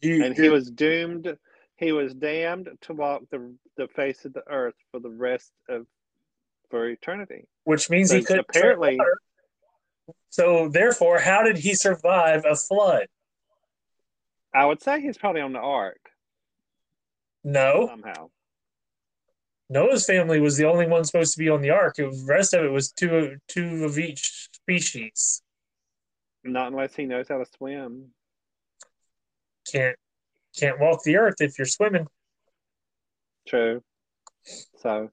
you, And he was doomed. He was damned to walk the the face of the earth for the rest of for eternity. which means So he couldn't apparently- So therefore, how did he survive a flood? I would say he's probably on the ark No, somehow. Noah's family was the only one supposed to be on the ark. The rest of it was two two of each species. Not unless he knows how to swim. Can't can't walk the earth if you're swimming. True. So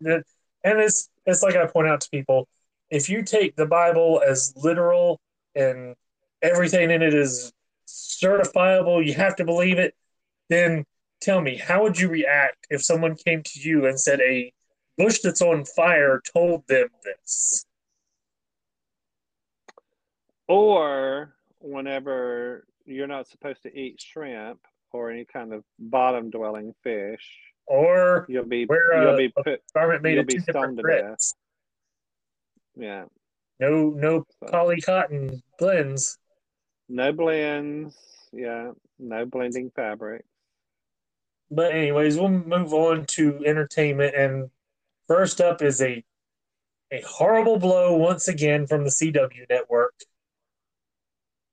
And it's it's like I point out to people, if you take the Bible as literal and everything in it is certifiable, you have to believe it, then tell me, how would you react if someone came to you and said a bush that's on fire told them this? or whenever you're not supposed to eat shrimp or any kind of bottom dwelling fish, Or you'll be We're, uh, you'll be put garment made You'll of be two different threads. yeah. No no So, poly cotton blends. no blends, yeah, no blending fabric. But anyways, we'll move on to entertainment and first up is a a horrible blow once again from the CW network.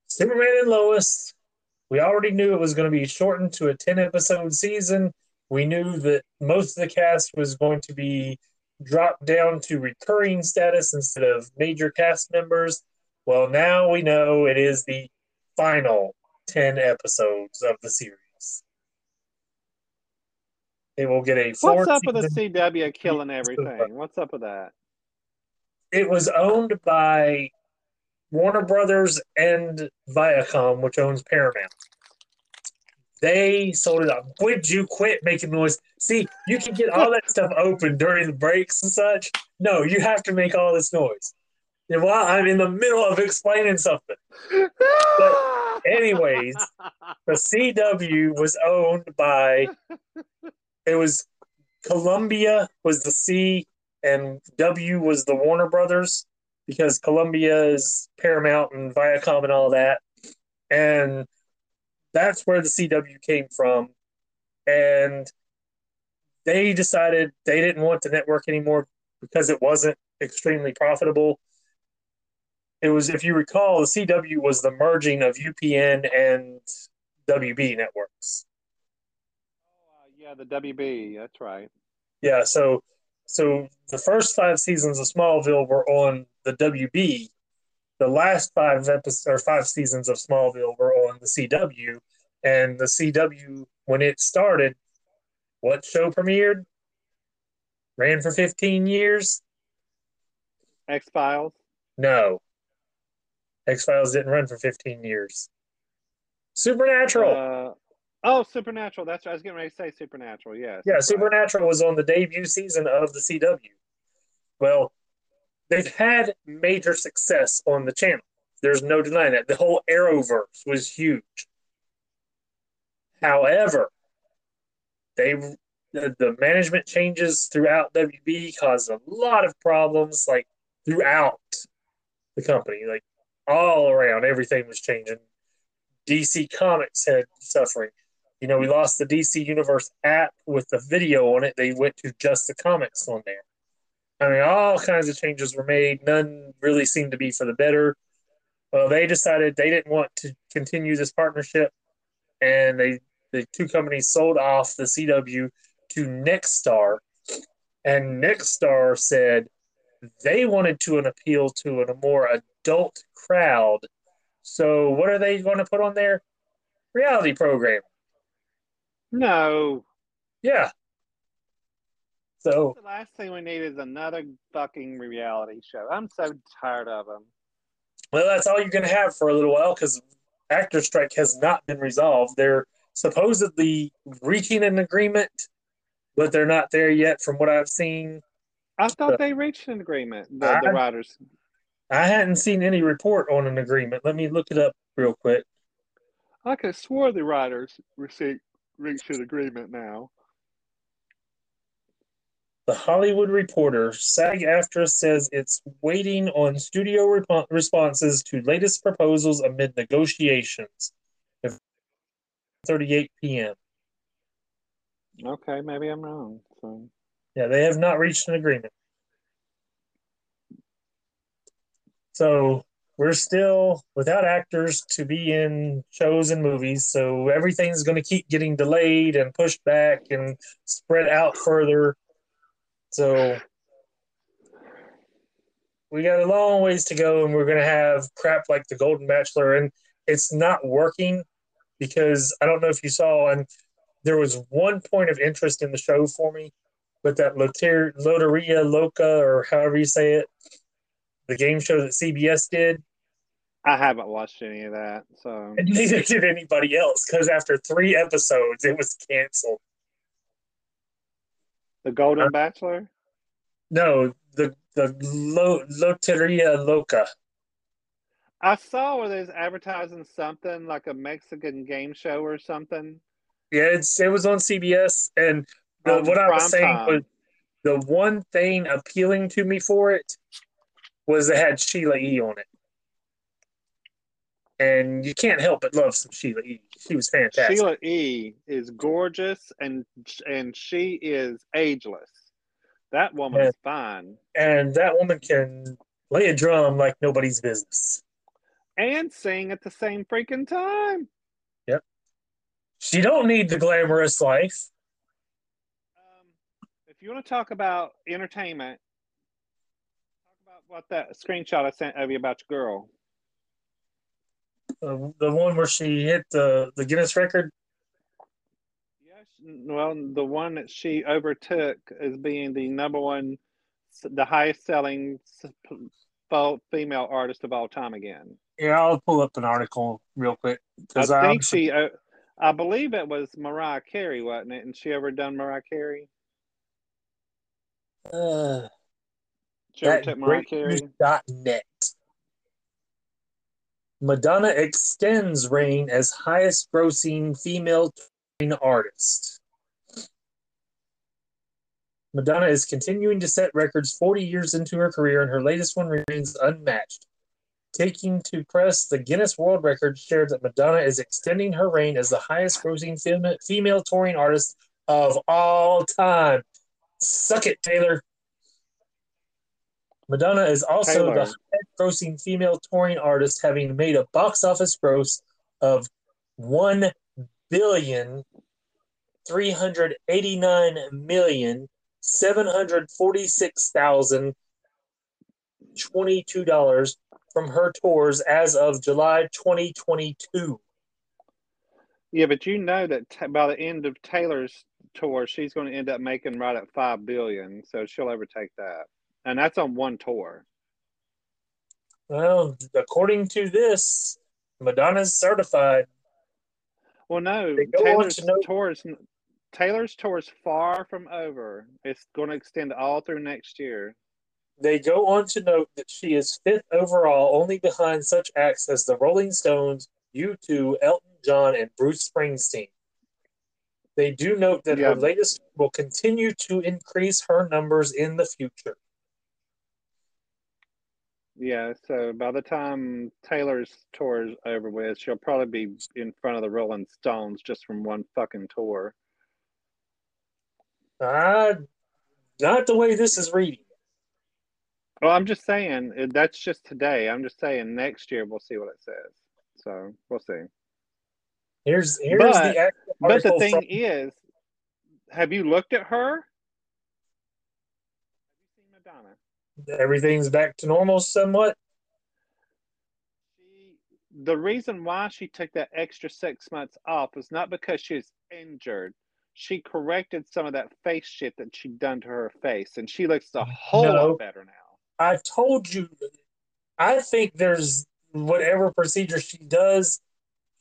Superman and Lois. We already knew it was going to be shortened to a 10 episode season. We knew that most of the cast was going to be dropped down to recurring status instead of major cast members. Well, now we know it is the final 10 episodes of the series. It will get a What's up with the CW killing everything? What's up with that? it was owned by Warner Brothers and Viacom, which owns Paramount. They sold it off. Would you quit making noise? See, you can get all that stuff open during the breaks and such. No, you have to make all this noise. And while I'm in the middle of explaining something. But anyways, The CW was owned by it was Columbia was the C and W was the Warner Brothers because Columbia is Paramount and Viacom and all that. And that's where the CW came from. And they decided they didn't want the network anymore because it wasn't extremely profitable. It was, if you recall, the CW was the merging of UPN and WB networks. Yeah, the WB. That's right. Yeah, so so the first five seasons of Smallville were on the WB. The last five episodes or five seasons of Smallville were on the CW, and the CW when it started, what show premiered? Ran for fifteen years. X Files. No, X Files didn't run for fifteen years. Supernatural. Uh, oh, Supernatural. That's what I was getting ready to say Supernatural. Yes. Yeah. Supernatural was on the debut season of the CW. Well, they've had major success on the channel. There's no denying that. The whole Arrowverse was huge. However, they the, the management changes throughout WB caused a lot of problems, like throughout the company, like all around. Everything was changing. DC Comics had suffering. You know, we lost the DC Universe app with the video on it. They went to just the comics on there. I mean, all kinds of changes were made. None really seemed to be for the better. Well, they decided they didn't want to continue this partnership, and they the two companies sold off the CW to Nexstar, and Nexstar said they wanted to an appeal to a more adult crowd. So, what are they going to put on there? Reality program. No. Yeah. So The last thing we need is another fucking reality show. I'm so tired of them. Well, that's all you're going to have for a little while because actor strike has not been resolved. They're supposedly reaching an agreement, but they're not there yet, from what I've seen. I thought Uh, they reached an agreement. The, the writers. I hadn't seen any report on an agreement. Let me look it up real quick. I could swore the writers received reached an agreement now. The Hollywood Reporter SAG AFTRA says it's waiting on studio rep- responses to latest proposals amid negotiations. 38 p.m. Okay, maybe I'm wrong. So Yeah, they have not reached an agreement. So we're still without actors to be in shows and movies. So everything's going to keep getting delayed and pushed back and spread out further. So we got a long ways to go, and we're going to have crap like The Golden Bachelor. And it's not working because I don't know if you saw, and there was one point of interest in the show for me, but that Loter- Loteria Loca, or however you say it, the game show that CBS did, I haven't watched any of that. So and neither did anybody else because after three episodes, it was canceled. the Golden uh, Bachelor. No, the the Lo- Loteria Loca. I saw where they was advertising something like a Mexican game show or something. Yeah, it's it was on CBS, and the, On what I was saying time. was the one thing appealing to me for it was it had Sheila E on it, and you can't help but love some Sheila E. She was fantastic. Sheila E is gorgeous and and she is ageless. That woman is fine. and that woman can play a drum like nobody's business. And sing at the same freaking time. Yep. She don't need the glamorous life. Um, if you want to talk about entertainment, about that screenshot I sent of you about your girl. Uh, the one where she hit the the Guinness record. Yes, well, the one that she overtook as being the number one, the highest selling female artist of all time again. Yeah, I'll pull up an article real quick I because think she, uh, I believe it was Mariah Carey, wasn't it? And she overdone Mariah Carey. uh, She overtook Mariah Carey. net. Madonna extends reign as highest grossing female touring artist. Madonna is continuing to set records 40 years into her career, and her latest one remains unmatched. Taking to press, the Guinness World Record shared that Madonna is extending her reign as the highest grossing fem- female touring artist of all time. Suck it, Taylor. Madonna is also the highest grossing female touring artist, having made a box office gross of one billion three hundred eighty nine million seven hundred forty six thousand twenty two dollars from her tours as of July twenty twenty two. Yeah, but you know that t- by the end of Taylor's tour, she's going to end up making right at five billion, so she'll overtake that, and that's on one tour. Well, according to this, Madonna's certified. Well, no, They go on Taylor's to know- tour is Taylor's tour is far from over. It's going to extend all through next year. They go on to note that she is fifth overall, only behind such acts as the Rolling Stones, U2, Elton John, and Bruce Springsteen. They do note that Yeah. her latest will continue to increase her numbers in the future. Yeah, so by the time Taylor's tour is over with, she'll probably be in front of the Rolling Stones just from one fucking tour. Uh, not the way this is reading. Well, I'm just saying that's just today. I'm just saying next year we'll see what it says. So we'll see. Here's here's But- the actual But the thing from- is, have you looked at her? Have you seen Madonna? Everything's back to normal somewhat. She, the reason why she took that extra six months off was not because she was injured. She corrected some of that face shit that she'd done to her face, and she looks a whole No. lot better now. I told you, I think there's whatever procedure she does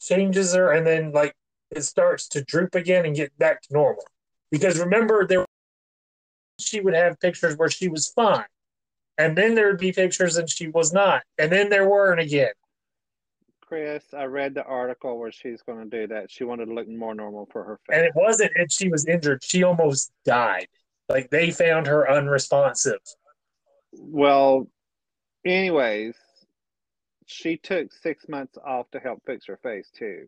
changes her, and then like it starts to droop again and get back to normal. Because remember, there she would have pictures where she was fine, and then there would be pictures and she was not, and then there weren't again. Chris, I read the article where she's going to do that. She wanted to look more normal for her face. And it wasn't, and she was injured. She almost died. Like they found her unresponsive. Well, anyways, she took six months off to help fix her face too.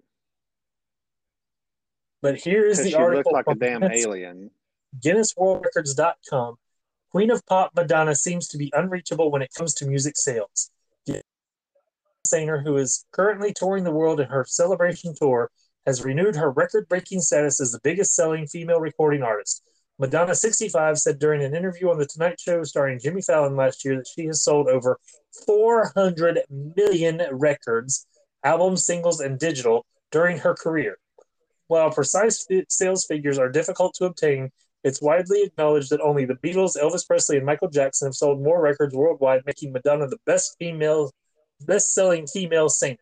But here is the she article looked like a damn Guinness, alien. GuinnessWorldRecords.com. Queen of Pop Madonna seems to be unreachable when it comes to music sales. The singer, who is currently touring the world in her celebration tour, has renewed her record breaking status as the biggest selling female recording artist. Madonna, 65, said during an interview on The Tonight Show starring Jimmy Fallon last year that she has sold over 400 million records, albums, singles, and digital during her career. While precise sales figures are difficult to obtain, it's widely acknowledged that only the Beatles, Elvis Presley, and Michael Jackson have sold more records worldwide, making Madonna the best female, best-selling female singer.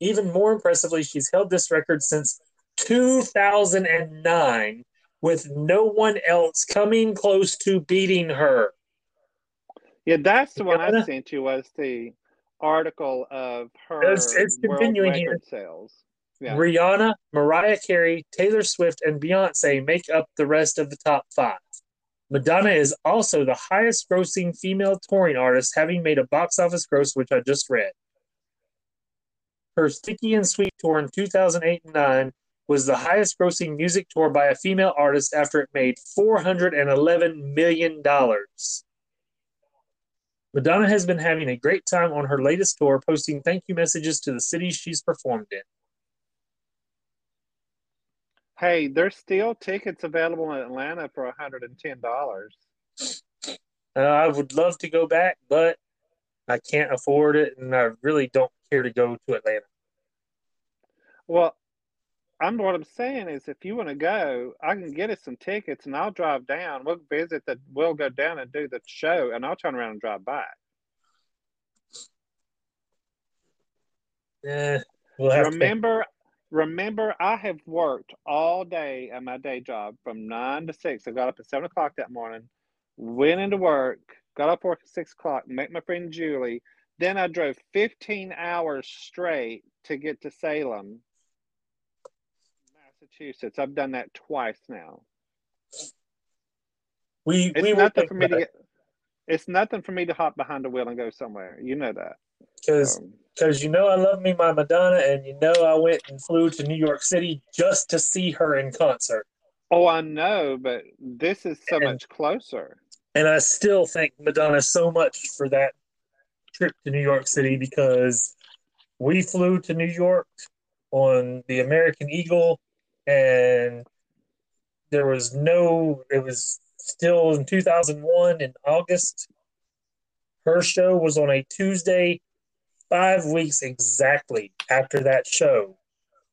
Even more impressively, she's held this record since 2009, with no one else coming close to beating her. Yeah, that's the one I sent you was the article of her It's- it's continuing here. record sales. Yeah. Rihanna, Mariah Carey, Taylor Swift, and Beyonce make up the rest of the top five. Madonna is also the highest grossing female touring artist, having made a box office gross, which I just read. Her Sticky and Sweet tour in 2008 and 9 was the highest grossing music tour by a female artist after it made $411 million. Madonna has been having a great time on her latest tour, posting thank you messages to the cities she's performed in. Hey, there's still tickets available in Atlanta for $110. Uh, I would love to go back, but I can't afford it, and I really don't care to go to Atlanta. Well, I'm what I'm saying is if you want to go, I can get us some tickets and I'll drive down. We'll visit the we'll go down and do the show and I'll turn around and drive back. Eh, we'll have to. remember remember I have worked all day at my day job from nine to six. I got up at seven o'clock that morning, went into work, got up work at six o'clock, met my friend Julie. Then I drove 15 hours straight to get to Salem, Massachusetts. I've done that twice now. We It's we nothing for me to get. It's nothing for me to hop behind the wheel and go somewhere. You know that. Because Um, because you know I love me my Madonna, and you know I went and flew to New York City just to see her in concert, oh, I know, but this is so And- much closer. and I still thank Madonna so much for that trip to New York City because we flew to New York on the American Eagle, and there was no. It was still in 2001 in August. Her show was on a Tuesday, five weeks exactly after that show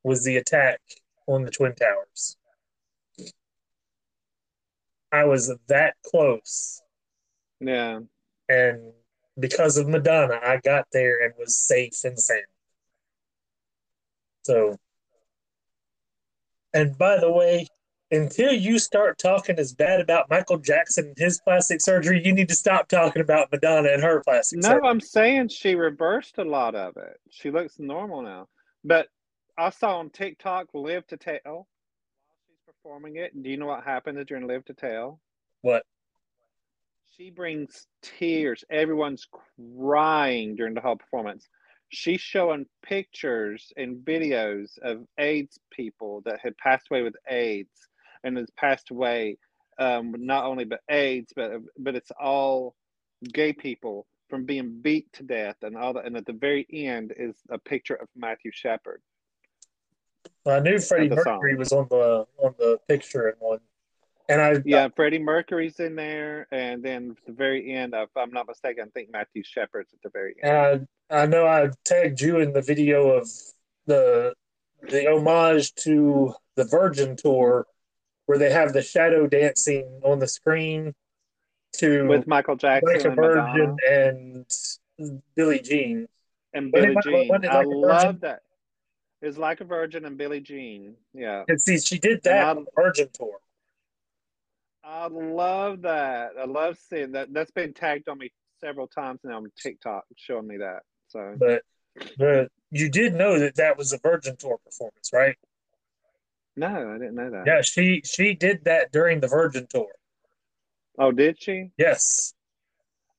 was the attack on the Twin Towers. I was that close, Yeah. and because of Madonna, I got there and was safe and sound. So, and by the way, until you start talking as bad about Michael Jackson and his plastic surgery, you need to stop talking about Madonna and her plastic surgery. No, surgery. I'm saying she reversed a lot of it. She looks normal now. But I saw on TikTok Live to Tell while she's performing it. Do you know what happens during Live to Tell? What? She brings tears. Everyone's crying during the whole performance. She's showing pictures and videos of AIDS people that had passed away with AIDS and has passed away um, not only but AIDS, but but it's all gay people from being beat to death and all that. And at the very end is a picture of Matthew Shepard. I knew Freddie the song. Mercury was on the on the picture in one, and I Yeah, Freddie Mercury's in there, and then at the very end, if I'm not mistaken, I think Matthew Shepard's at the very end. I, I know I tagged you in the video of the the homage to the Virgin tour, where they have the shadow dancing on the screen to with Michael Jackson and and Billie Jean. and Billie Jean. I like a love that. It's like a Virgin and Billie Jean. Yeah, And see, she did that I- on the Virgin tour. I love that. I love seeing that. That's been tagged on me several times now on TikTok, showing me that. So But but you did know that that was a Virgin tour performance, right? No, I didn't know that. Yeah, she she did that during the Virgin tour. Oh, did she? Yes.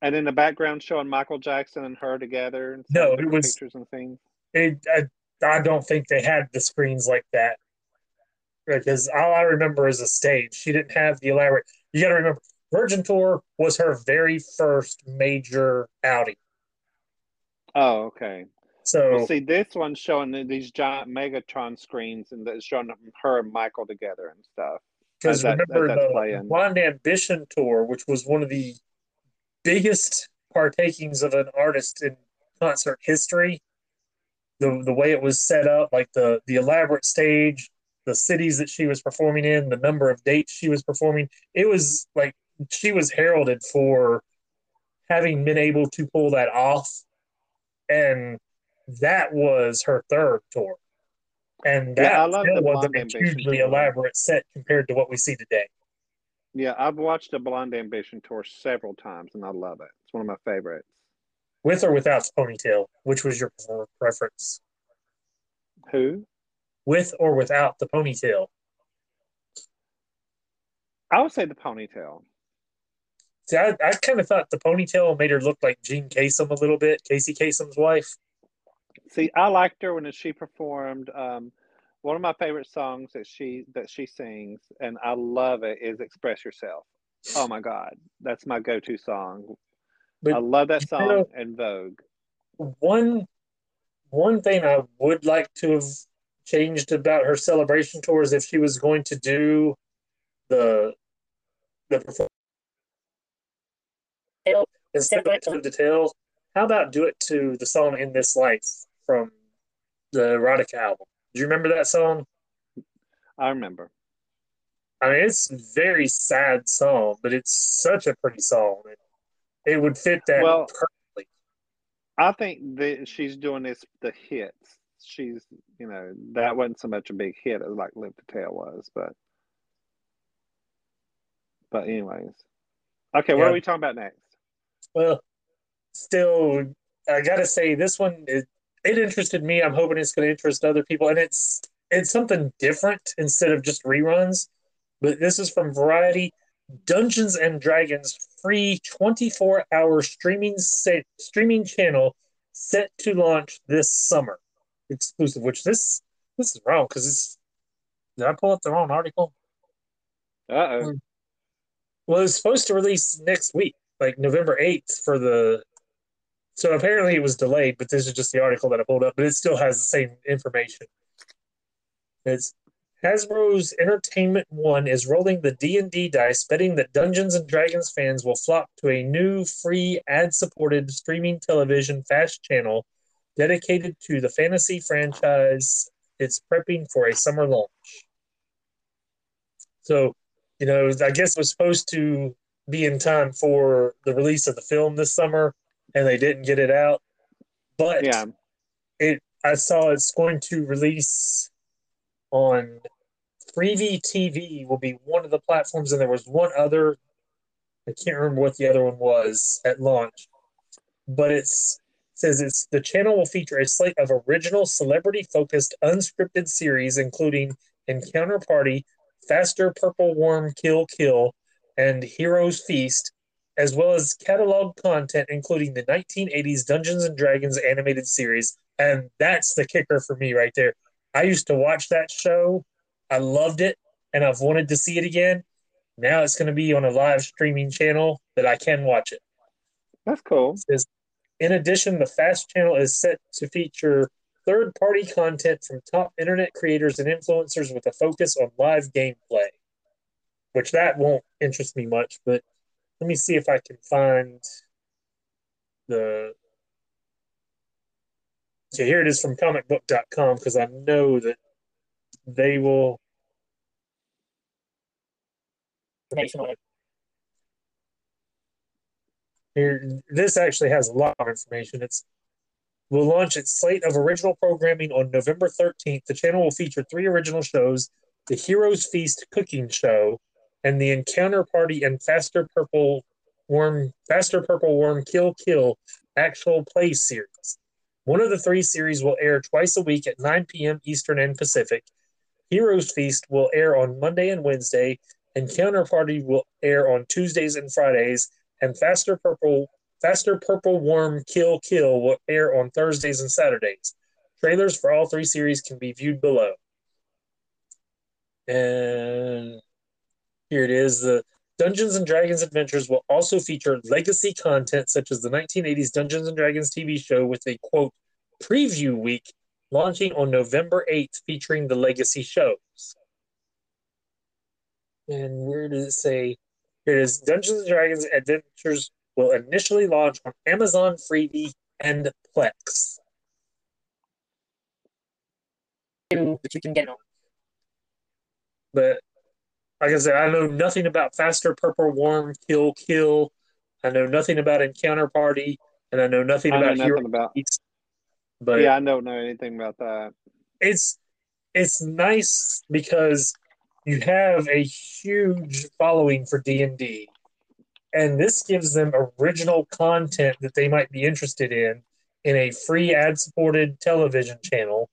And in the background showing Michael Jackson and her together and No, it was- pictures and things. It, I, I don't think they had the screens like that because all I remember is a stage. She didn't have the elaborate. You got to remember, Virgin Tour was her very first major outing. Oh, okay. So Well, see, this one's showing these giant Megatron screens, and it's showing her and Michael together and stuff. Uh, because that- remember as that's the playing. Blonde Ambition tour, which was one of the biggest partakings of an artist in concert history. The the way it was set up, like the the elaborate stage, the cities that she was performing in, the number of dates she was performing, it was like she was heralded for having been able to pull that off, and that was her third tour. And that Yeah, I love the wasn't a hugely elaborate set compared to what we see today. Yeah, I've watched the Blonde Ambition tour several times, and I love it. It's one of my favorites. With or without the ponytail, which was your preference? Who? With or without the ponytail? I would say the ponytail. See, I, I kind of thought the ponytail made her look like Jean Kasem a little bit, Casey Kasem's wife. See, I liked her when she performed. Um, one of my favorite songs that she that she sings, and I love it, is "Express Yourself." Oh my God, that's my go-to song. But I love that you song know- and Vogue. one one thing I would like to have changed about her celebration tour is if she was going to do the the performance instead of it to the details, how about do it to the song "In This Life" from the Erotica album? Do you remember that song? I remember. I mean, it's a very sad song, but it's such a pretty song. It, it would fit that Well, perfectly. I think that she's doing this the hits. She's, you know, that wasn't so much a big hit as like Live to Tell was, but but anyways. Okay, what Yeah. are we talking about next? Well, still, I gotta say this one it, it interested me. I'm hoping it's going to interest other people, and it's it's something different instead of just reruns. But this is from Variety. Dungeons and Dragons free 24 hour streaming set, streaming channel set to launch this summer, exclusive. Which this this is wrong because it's did I pull up the wrong article? Uh oh. Well, it's supposed to release next week, like November 8th for the. So apparently it was delayed, but this is just the article that I pulled up, but it still has the same information. It's Hasbro's Entertainment One is rolling the D&D dice, betting that Dungeons and Dragons fans will flock to a new free ad-supported streaming television fast channel dedicated to the fantasy franchise. It's prepping for a summer launch. So you know, I guess it was supposed to be in time for the release of the film this summer, and they didn't get it out. But Yeah. it, I saw it's going to release on Freevee TV. Will be one of the platforms, and there was one other. I can't remember what the other one was at launch, but it's says it's the channel will feature a slate of original celebrity-focused unscripted series, including Encounter Party, Faster Purple Worm Kill Kill, and Heroes Feast, as well as catalog content including the 1980s Dungeons and Dragons animated series. And that's the kicker for me right there. I used to watch that show. I loved it, and I've wanted to see it again. Now it's going to be on a live streaming channel that I can watch it. That's cool. Says, in addition, the Fast channel is set to feature third party content from top internet creators and influencers with a focus on live gameplay, which that won't interest me much. But let me see if I can find the. So here it is from comicbook.com because I know that they will. Information on it. Here, this actually has a lot of information. It's will launch its slate of original programming on November 13th. The channel will feature three original shows: the Heroes Feast cooking show, and the Encounter Party and Faster Purple Worm Faster Purple Worm Kill Kill actual play series. One of the three series will air twice a week at 9 p.m. Eastern and Pacific. Heroes Feast will air on Monday and Wednesday, Encounter Party will air on Tuesdays and Fridays, and Faster Purple Faster Purple Worm Kill Kill will air on Thursdays and Saturdays. Trailers for all three series can be viewed below. And here it is. The Dungeons and Dragons Adventures will also feature legacy content such as the 1980s Dungeons and Dragons TV show with a quote preview week launching on November 8th featuring the legacy shows. And where does it say? Here it is Dungeons and Dragons Adventures will initially launch on Amazon Freevee and Plex. That you can get on. But like I said, I know nothing about Faster Purple Worm Kill Kill. I know nothing about Encounter Party, and I know nothing I know about nothing Hero about. But Yeah, I don't know anything about that. it's it's nice because you have a huge following for D&D and this gives them original content that they might be interested in in a free ad supported television channel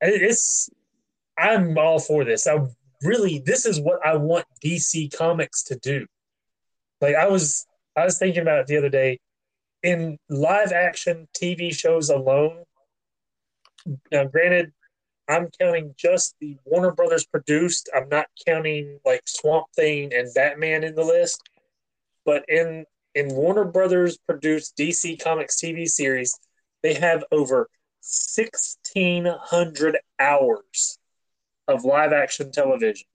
it's I'm all for this I really this is what I want DC Comics to do like I was I was thinking about it the other day in live action TV shows alone now, granted, I'm counting just the Warner Brothers produced. I'm not counting like Swamp Thing and Batman in the list. But in in Warner Brothers produced DC Comics TV series, they have over 1600 hours of live action television.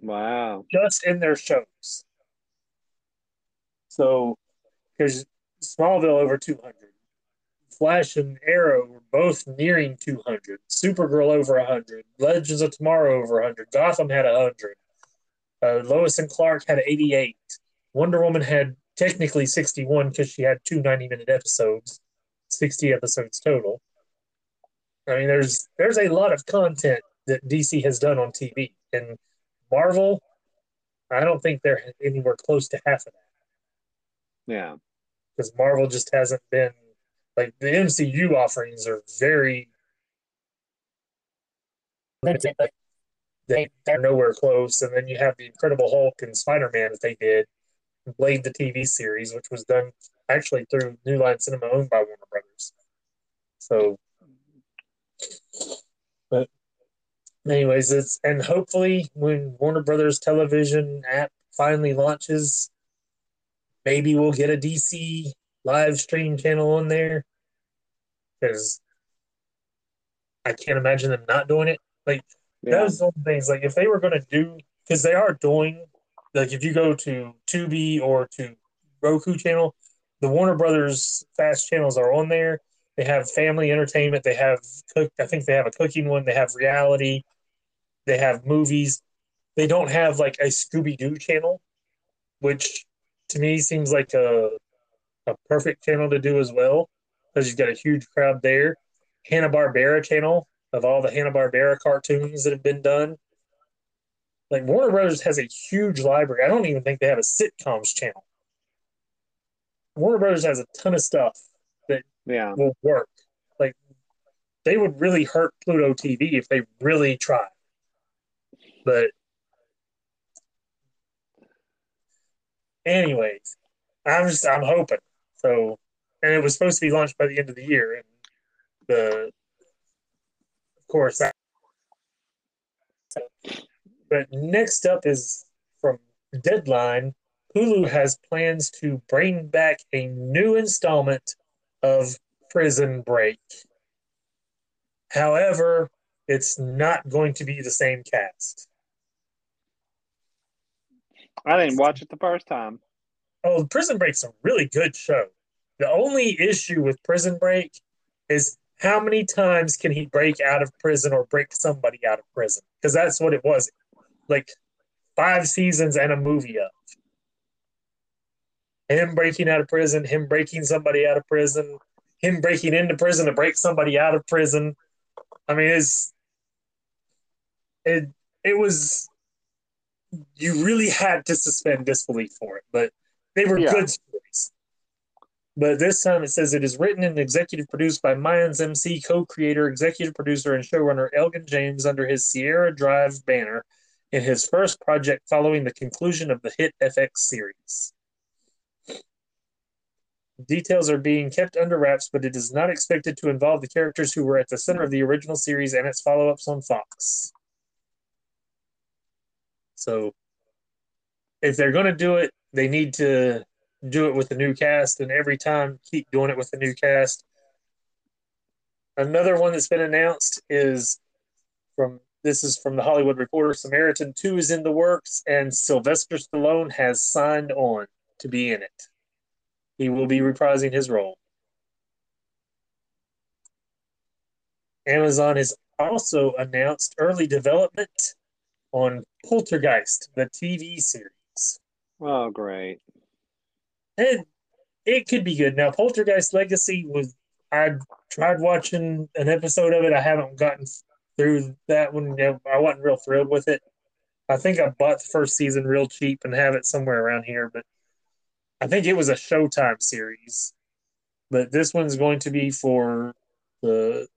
Wow. just in their shows. So, because Smallville over 200, Flash and Arrow were both nearing 200, Supergirl over 100, Legends of Tomorrow over 100, Gotham had 100, uh, Lois and Clark had 88, Wonder Woman had technically 61 because she had two 90 minute episodes, 60 episodes total. I mean, there's there's a lot of content that DC has done on TV, and Marvel, I don't think they're anywhere close to half of that Yeah. because Marvel just hasn't been like the MCU offerings are very limited. They they're nowhere close, and then you have the Incredible Hulk and Spider Man that they did, Blade the TV series, which was done actually through New Line Cinema owned by Warner Brothers. So, but anyways, it's and hopefully when Warner Brothers television app finally launches, maybe we'll get a DC live stream channel on there because I can't imagine them not doing it. Like Yeah. those things. Like if they were going to do, because they are doing, like if you go to Tubi or to Roku channel, the Warner Brothers fast channels are on there. They have family entertainment. They have cook. I think they have a cooking one. They have reality. They have movies. They don't have like a Scooby Doo channel, which to me seems like a a perfect channel to do as well because you've got a huge crowd there. Hanna Barbera channel of all the Hanna Barbera cartoons that have been done. Like Warner Brothers has a huge library. I don't even think they have a sitcoms channel. Warner Brothers has a ton of stuff Yeah. will work. Like they would really hurt Pluto TV if they really tried. But anyways, I'm just I'm hoping. So and it was supposed to be launched by the end of the year and the of course that but next up is from Deadline. Hulu has plans to bring back a new installment of Prison Break. However, it's not going to be the same cast. I didn't watch it the first time. Oh, Prison Break's a really good show. The only issue with Prison Break is how many times can he break out of prison or break somebody out of prison? Because that's what it was. Like five seasons and a movie of him breaking out of prison, him breaking somebody out of prison, him breaking into prison to break somebody out of prison. I mean, it's it it was you really had to suspend disbelief for it, but they were Yeah. good stories. But this time it says it is written and executive produced by Mayans MC, co creator, executive producer, and showrunner Elgin James under his Sierra Drive banner in his first project following the conclusion of the hit FX series. Details are being kept under wraps, but it is not expected to involve the characters who were at the center of the original series and its follow ups on Fox. So, if they're going to do it, they need to do it with a new cast, and every time keep doing it with a new cast. Another one that's been announced is from this is from the Hollywood Reporter. Samaritan 2 is in the works, and Sylvester Stallone has signed on to be in it. He will be reprising his role. Amazon has also announced early development on Poltergeist, the TV series. Oh, great. And it could be good. Now, Poltergeist Legacy was, I tried watching an episode of it. I haven't gotten through that one. I wasn't real thrilled with it. I think I bought the first season real cheap and have it somewhere around here, but I think it was a Showtime series. But this one's going to be for the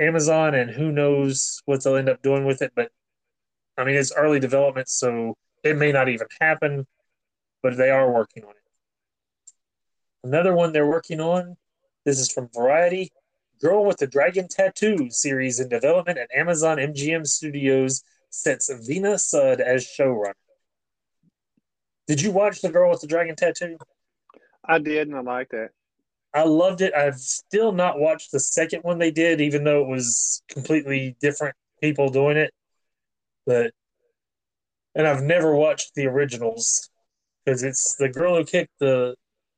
Amazon, and who knows what they'll end up doing with it. But I mean, it's early development, so it may not even happen, but they are working on it. Another one they're working on, this is from Variety Girl with the Dragon Tattoo series in development at Amazon MGM Studios sets Veena Sud as showrunner. Did you watch The Girl with the Dragon Tattoo? I did, and I liked it. I loved it. I've still not watched the second one they did, even though it was completely different people doing it. But and I've never watched the originals because it's the girl who kicked the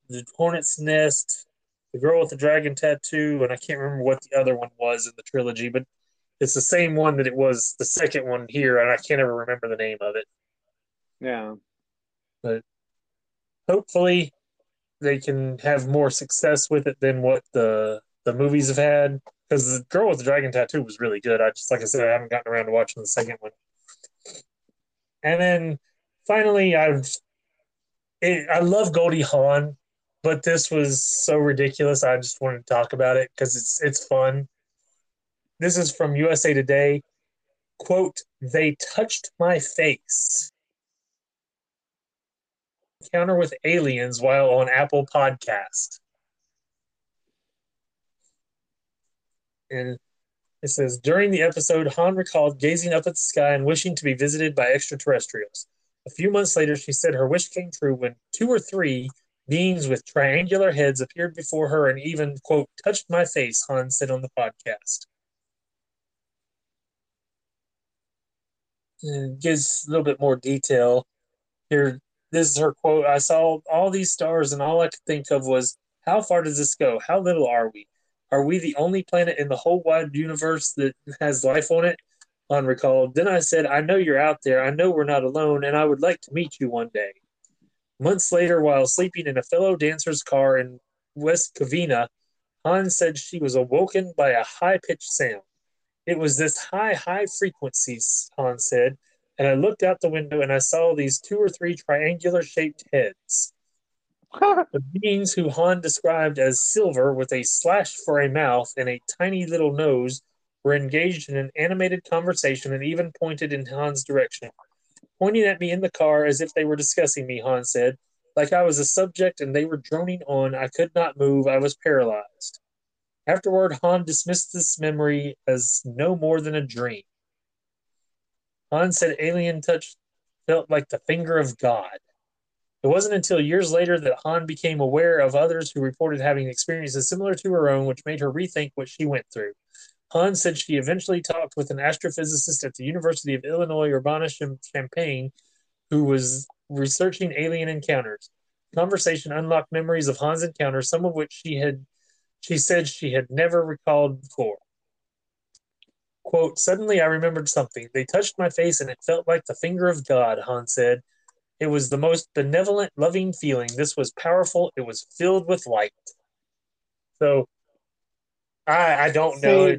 the hornet's nest, the girl with the dragon tattoo, and I can't remember what the other one was in the trilogy, but it's the same one that it was the second one here, and I can't ever remember the name of it. Yeah. But hopefully they can have more success with it than what the the movies have had. Because the girl with the dragon tattoo was really good. I just like I said, I haven't gotten around to watching the second one. And then finally, I've it, I love Goldie Hawn but this was so ridiculous. I just wanted to talk about it because it's it's fun. This is from USA Today. Quote, they touched my face. Encounter with aliens while on Apple Podcast. And it says during the episode, Hawn recalled gazing up at the sky and wishing to be visited by extraterrestrials. A few months later, she said her wish came true when two or three Beings with triangular heads appeared before her and even, quote, touched my face, Hawn said on the podcast. And gives a little bit more detail. Here, this is her quote I saw all these stars, and all I could think of was, how far does this go? How little are we? Are we the only planet in the whole wide universe that has life on it? Hawn recalled. Then I said, I know you're out there. I know we're not alone, and I would like to meet you one day. Months later, while sleeping in a fellow dancer's car in West Covina, Hans said she was awoken by a high pitched sound. It was this high, high frequency, Hans said, and I looked out the window and I saw these two or three triangular shaped heads. the beings who Hawn described as silver with a slash for a mouth and a tiny little nose were engaged in an animated conversation and even pointed in Hawn's direction pointing at me in the car as if they were discussing me, Hawn said. Like I was a subject and they were droning on. I could not move. I was paralyzed. Afterward, Hawn dismissed this memory as no more than a dream. Hawn said alien touch felt like the finger of God. It wasn't until years later that Hawn became aware of others who reported having experiences similar to her own, which made her rethink what she went through. Hawn said she eventually talked with an astrophysicist at the University of Illinois Urbana Champaign who was researching alien encounters. conversation unlocked memories of Hawn's encounters, some of which she had she said she had never recalled before. Quote, suddenly I remembered something. They touched my face and it felt like the finger of God, Hawn said. It was the most benevolent, loving feeling. This was powerful. It was filled with light. So I, I don't See, know.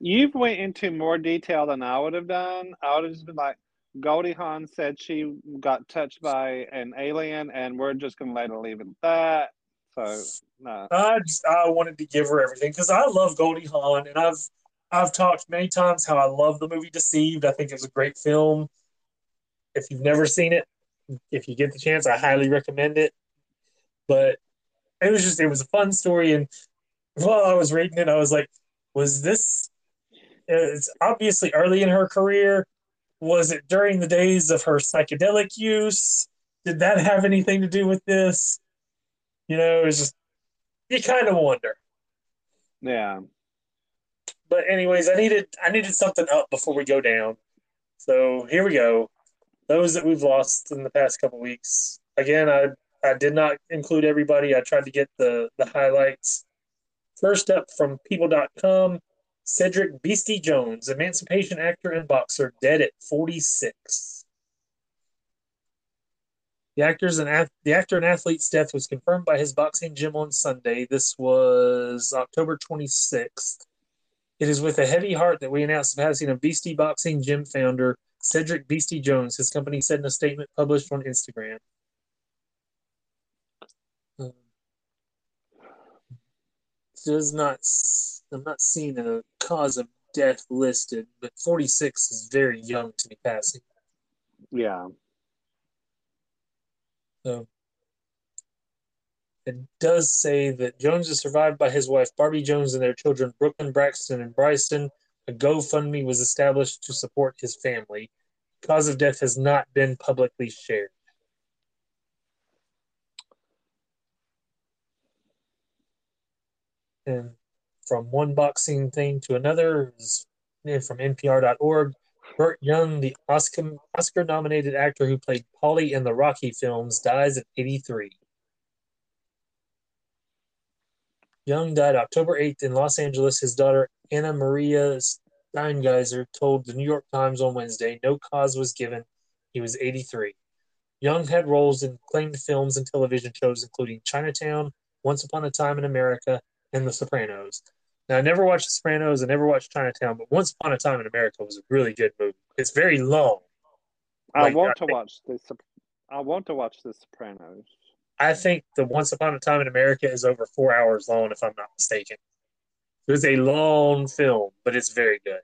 You've went into more detail than I would have done. I would have just been like, Goldie Hawn said she got touched by an alien, and we're just gonna let it leave it at that. So no. I just I wanted to give her everything because I love Goldie Hawn, and I've I've talked many times how I love the movie Deceived. I think it's a great film. if you've never seen it, if you get the chance, I highly recommend it. But it was just it was a fun story, and while I was reading it, I was like, was this? It's obviously early in her career. Was it during the days of her psychedelic use? Did that have anything to do with this? You know, it's just you kind of wonder. Yeah. But anyways, I needed I needed something up before we go down. So here we go. Those that we've lost in the past couple weeks. Again, I I did not include everybody. I tried to get the the highlights. First up from people.com, Cedric Beastie Jones, emancipation actor and boxer, dead at 46. The actor's and the actor and athlete's death was confirmed by his boxing gym on Sunday. This was October 26th. It is with a heavy heart that we announce the passing of Beastie Boxing Gym founder Cedric Beastie Jones. His company said in a statement published on Instagram. Um, does not. I'm not seeing a cause of death listed, but 46 is very young to be passing. Yeah. So it does say that Jones is survived by his wife Barbie Jones and their children Brooklyn, Braxton, and Bryson. A GoFundMe was established to support his family. Cause of death has not been publicly shared. And from one boxing thing to another from NPR.org. Burt Young, the Oscar nominated actor who played Paulie in the Rocky films, dies at 83. Young died October 8th in Los Angeles. His daughter, Anna Maria Steingeiser, told the New York Times on Wednesday no cause was given. He was 83. Young had roles in acclaimed films and television shows, including Chinatown, Once Upon a Time in America, and The Sopranos. Now, I never watched The Sopranos. I never watched Chinatown, but Once Upon a Time in America was a really good movie. It's very long. I like, want I to think, watch this. I want to watch The Sopranos. I think the Once Upon a Time in America is over four hours long, if I'm not mistaken. It was a long film, but it's very good.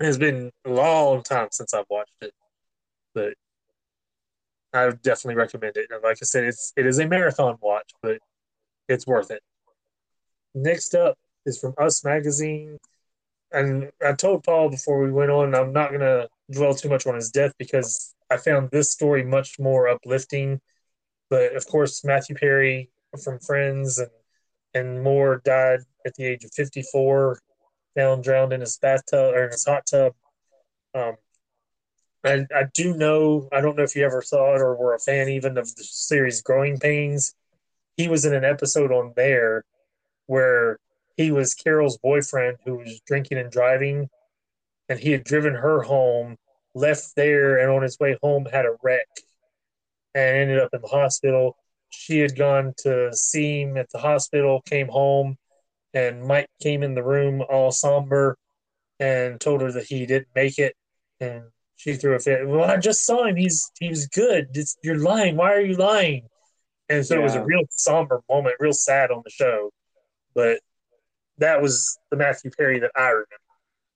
It's been a long time since I've watched it, but I definitely recommend it. And like I said, it's it is a marathon watch, but it's worth it. Next up is from Us Magazine. And I told Paul before we went on, I'm not going to dwell too much on his death because I found this story much more uplifting. But of course, Matthew Perry from Friends and, and more died at the age of 54, found drowned in his bathtub or in his hot tub. Um, I, I do know, I don't know if you ever saw it or were a fan even of the series Growing Pains. He was in an episode on there where he was Carol's boyfriend who was drinking and driving, and he had driven her home, left there, and on his way home had a wreck and ended up in the hospital. She had gone to see him at the hospital, came home, and Mike came in the room all somber and told her that he didn't make it. And she threw a fit. Well, I just saw him. He's he was good. It's, you're lying. Why are you lying? And so yeah. it was a real somber moment, real sad on the show. But that was the Matthew Perry that I remember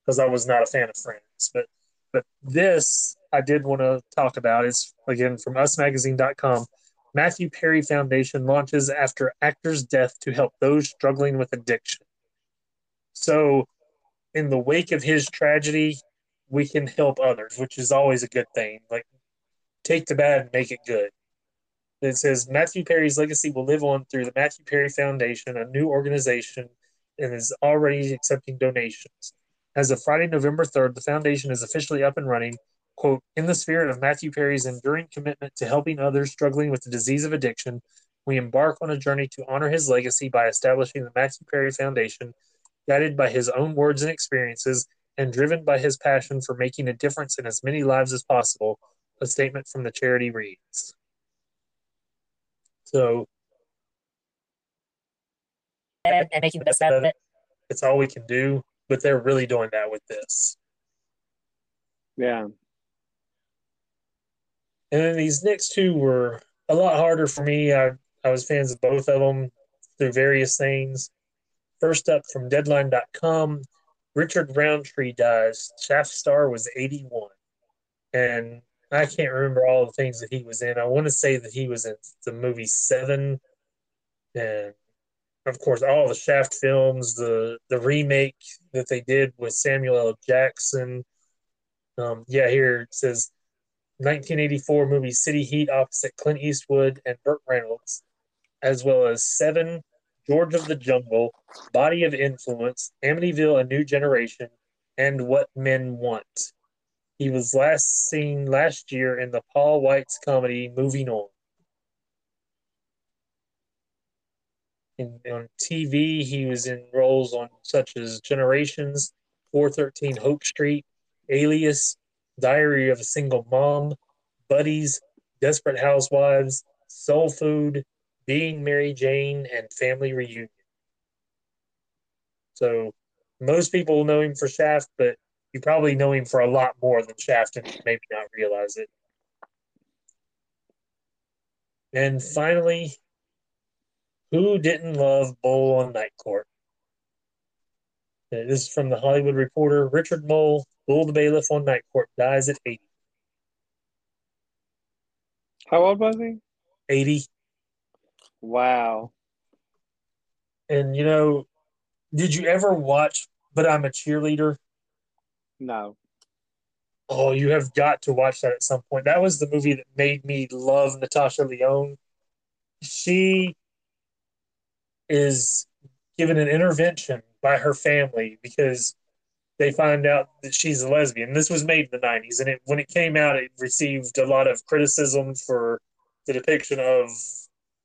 because I was not a fan of Friends. But but this I did want to talk about is again from usmagazine.com. Matthew Perry Foundation launches after actor's death to help those struggling with addiction. So, in the wake of his tragedy, we can help others, which is always a good thing. Like, take the bad and make it good. It says Matthew Perry's legacy will live on through the Matthew Perry Foundation, a new organization, and is already accepting donations. As of Friday, November 3rd, the foundation is officially up and running. Quote, in the spirit of Matthew Perry's enduring commitment to helping others struggling with the disease of addiction, we embark on a journey to honor his legacy by establishing the Matthew Perry Foundation, guided by his own words and experiences and driven by his passion for making a difference in as many lives as possible, a statement from the charity reads. So, and, and making the best out of it. It's all we can do, but they're really doing that with this. Yeah. And then these next two were a lot harder for me. I, I was fans of both of them through various things. First up from Deadline.com, Richard Roundtree dies. Shaft Star was 81. and I can't remember all the things that he was in. I want to say that he was in the movie Seven, and of course all the Shaft films, the the remake that they did with Samuel L. Jackson. Um, yeah, here it says 1984 movie City Heat opposite Clint Eastwood and Burt Reynolds, as well as Seven, George of the Jungle, Body of Influence, Amityville: A New Generation, and What Men Want. He was last seen last year in the Paul Weitz comedy Moving On. In, on TV, he was in roles on such as Generations, 413 Hope Street, Alias, Diary of a Single Mom, Buddies, Desperate Housewives, Soul Food, Being Mary Jane, and Family Reunion. So most people know him for Shaft, but you probably know him for a lot more than Shaft and maybe not realize it. And finally, who didn't love Moll on Night Court? This is from the Hollywood Reporter. Richard Moll, Bull the Bailiff on Night Court, dies at 80. How old was he? 80. Wow. And, you know, did you ever watch But I'm a Cheerleader? No. Oh, you have got to watch that at some point. That was the movie that made me love Natasha Lyonne. She is given an intervention by her family because they find out that she's a lesbian. This was made in the 90s, and it, when it came out, it received a lot of criticism for the depiction of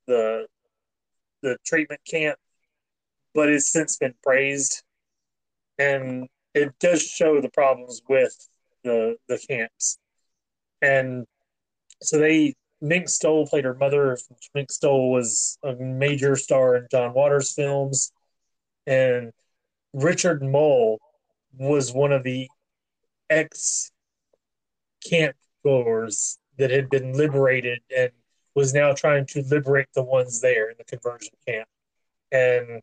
the the treatment camp, but it's since been praised. And it does show the problems with the the camps, and so they Mink Stole played her mother. Mink Stole was a major star in John Waters films, and Richard Moll was one of the ex camp goers that had been liberated and was now trying to liberate the ones there in the conversion camp. And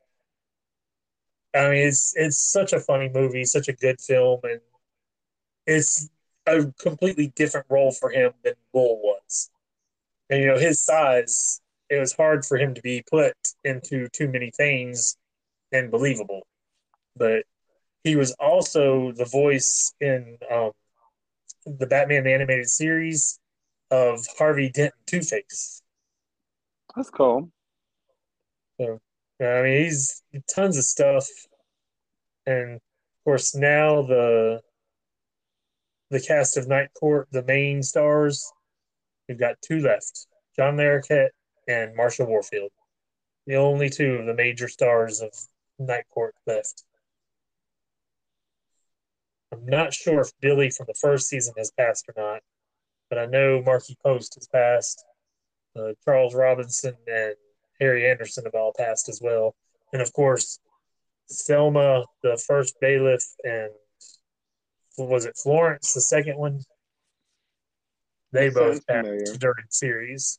I mean, it's it's such a funny movie, such a good film, and it's a completely different role for him than Bull was. And you know, his size, it was hard for him to be put into too many things and believable. But he was also the voice in um, the Batman the animated series of Harvey Dent Two Face. That's cool. So I mean, he's tons of stuff, and of course now the the cast of Night Court, the main stars, we've got two left: John Larroquette and Marsha Warfield, the only two of the major stars of Night Court left. I'm not sure if Billy from the first season has passed or not, but I know Markie Post has passed. Uh, Charles Robinson and Harry Anderson have all passed as well. And of course, Selma, the first bailiff, and was it Florence, the second one? They that both passed during series.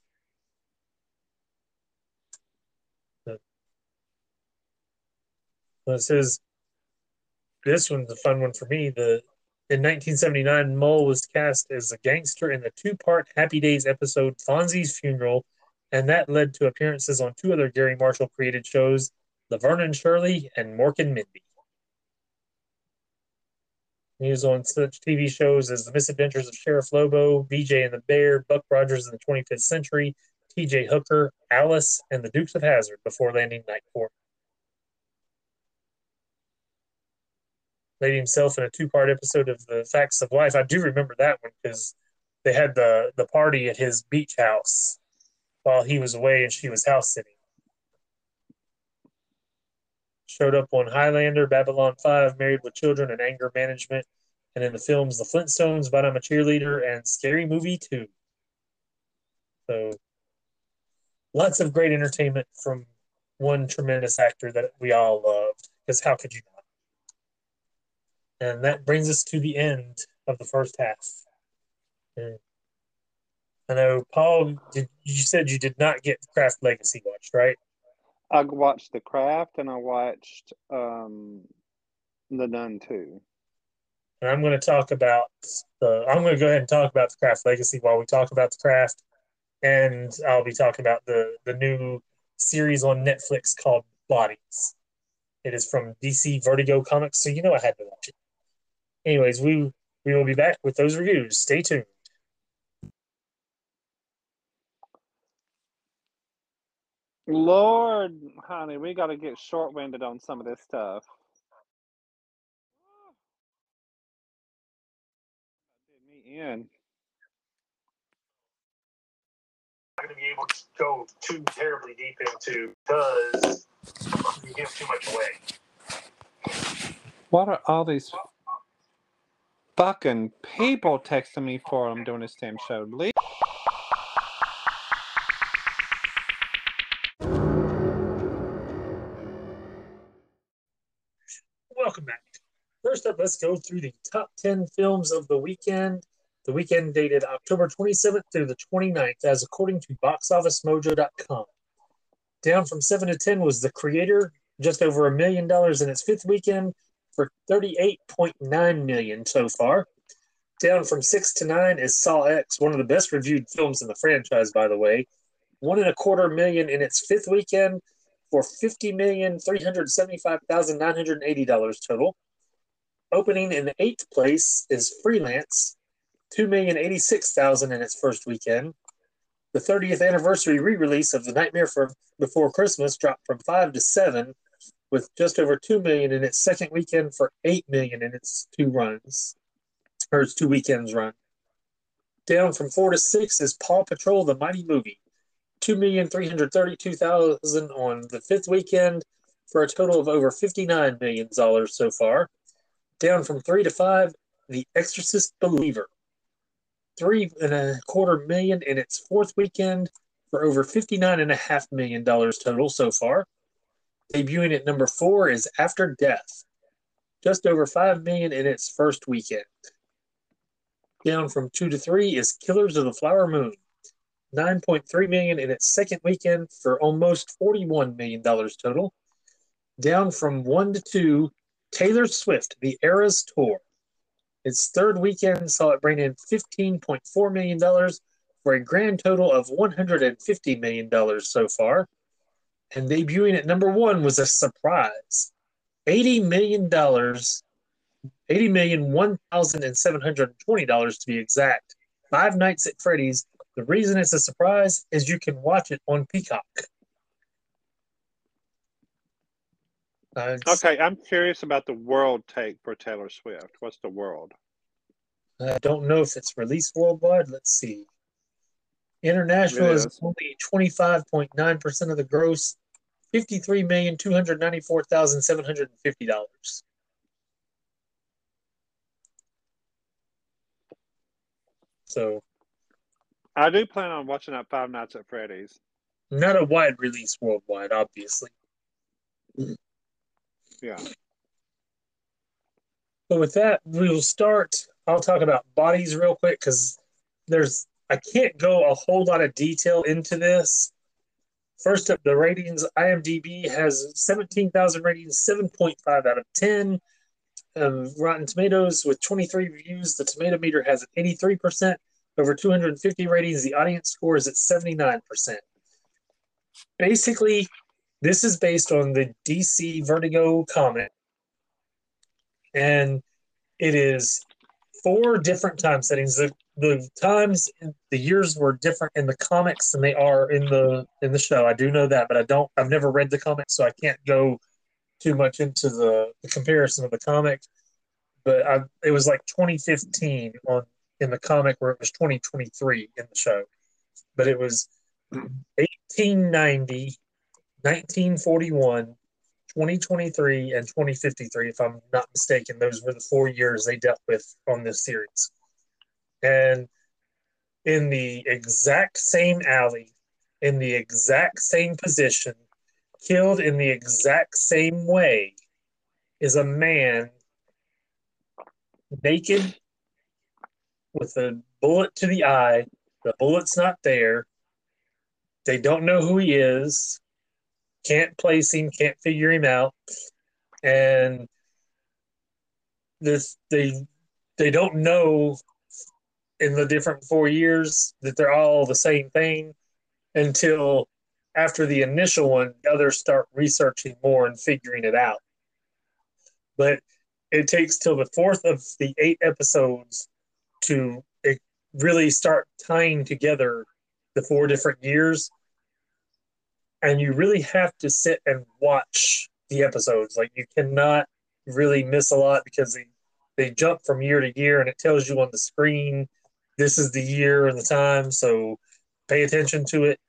But it says this one's a fun one for me. The in 1979, Moll was cast as a gangster in the two-part Happy Days episode Fonzie's Funeral, and that led to appearances on two other Garry Marshall created shows, Laverne and Shirley and Mork and Mindy. He was on such TV shows as The Misadventures of Sheriff Lobo, BJ and the Bear, Buck Rogers in the 25th Century, TJ Hooker, Alice, and the Dukes of Hazzard before landing Night Court. Himself in a two-part episode of The Facts of Life. I do remember that one because they had the the party at his beach house while he was away and she was house sitting. Showed up on Highlander, Babylon 5, Married with Children, and Anger Management, and in the films The Flintstones, But I'm a Cheerleader, and Scary Movie 2. So, lots of great entertainment from one tremendous actor that we all loved, because how could you? And that brings us to the end of the first half. And I know, Paul, did, you said you did not get Craft Legacy watched, right? I watched The Craft and I watched um, The Nun too. and I'm going to talk about the. I'm going to go ahead and talk about the craft legacy while we talk about the craft, and I'll be talking about the the new series on Netflix called Bodies. It is from DC Vertigo Comics, so you know I had to watch it. Anyways, we we will be back with those reviews. Stay tuned. Lord, honey, we got to get short winded on some of this stuff. Did me in. not going to be able to go too terribly deep into because you give too much away. What are all these fucking people texting me for? I'm doing this damn show. Leave. Welcome back. First up, let's go through the top 10 films of the weekend. The weekend dated October 27th through the 29th, as according to BoxOfficeMojo.com. Down from 7 to 10 was The Creator, just over a million dollars in its fifth weekend for 38.9 million so far. Down from 6 to 9 is Saw X, one of the best reviewed films in the franchise, by the way. One and a quarter million in its fifth weekend for fifty million three hundred seventy-five thousand nine hundred eighty dollars total. Opening in eighth place is Freelance, two million eighty-six thousand in its first weekend. The 30th anniversary re-release of The Nightmare for Before Christmas dropped from five to seven, with just over two million in its second weekend for eight million in its two runs, or its two weekends run. Down from four to six is Paw Patrol: The Mighty Movie, two million three hundred thirty-two thousand on the fifth weekend, for a total of over fifty-nine million dollars so far. Down from three to five, The Exorcist Believer, three and a quarter million in its fourth weekend for over fifty-nine and a half million dollars total so far. Debuting at number four is After Death, just over five million in its first weekend. Down from two to three is Killers of the Flower Moon, 9.3 million in its second weekend for almost 41 million dollars total. Down from one to two, Taylor Swift, The Eras Tour. Its third weekend saw it bring in $15.4 million for a grand total of $150 million so far. And debuting at number one was a surprise $80 million, $80 million, $1,720 to be exact. Five Nights at Freddy's. The reason it's a surprise is you can watch it on Peacock. Uh, Okay, I'm curious about the world take for Taylor Swift. What's the world? I don't know if it's released worldwide. Let's see. International is is. only 25.9% of the gross, $53,294,750. So, I do plan on watching that Five Nights at Freddy's. not a wide release worldwide, obviously. Yeah. But with that, we'll start. I'll talk about bodies real quick because there's I can't go a whole lot of detail into this. First up, the ratings. IMDb has 17,000 ratings, 7.5 out of 10. Um, Rotten Tomatoes with 23 reviews. The tomato meter has an 83%. Over 250 ratings. The audience score is at 79%. Basically, this is based on the DC Vertigo comic. And it is four different time settings. The the times the years were different in the comics than they are in the in the show. I do know that, but I don't I've never read the comics, so I can't go too much into the, the comparison of the comic. But I, it was like 2015 on in the comic where it was 2023 in the show. But it was 1890, 1941, 2023, and 2053, if I'm not mistaken. Those were the four years they dealt with on this series. And in the exact same alley, in the exact same position, killed in the exact same way, is a man naked with a bullet to the eye. The bullet's not there. They don't know who he is. Can't place him. Can't figure him out. And this they they don't know in the different four years that they're all the same thing until after the initial one, the others start researching more and figuring it out. But it takes till the fourth of the eight episodes to really start tying together the four different years. And you really have to sit and watch the episodes. Like you cannot really miss a lot because they, they jump from year to year and it tells you on the screen this is the year and the time. So pay attention to it.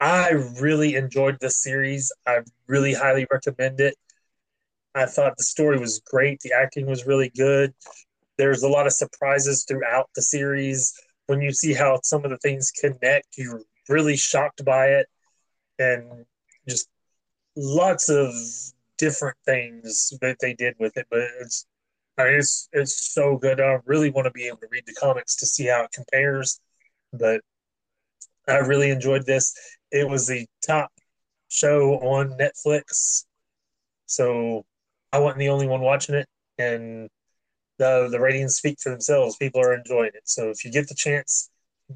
I really enjoyed this series. I really highly recommend it. I thought the story was great. The acting was really good. There's a lot of surprises throughout the series. When you see how some of the things connect, you're really shocked by it. And just lots of different things that they did with it. But it's I mean, it's it's so good. I really want to be able to read the comics to see how it compares. But I really enjoyed this. It was the top show on Netflix, so I wasn't the only one watching it, and the the ratings speak for themselves. People are enjoying it. So if you get the chance,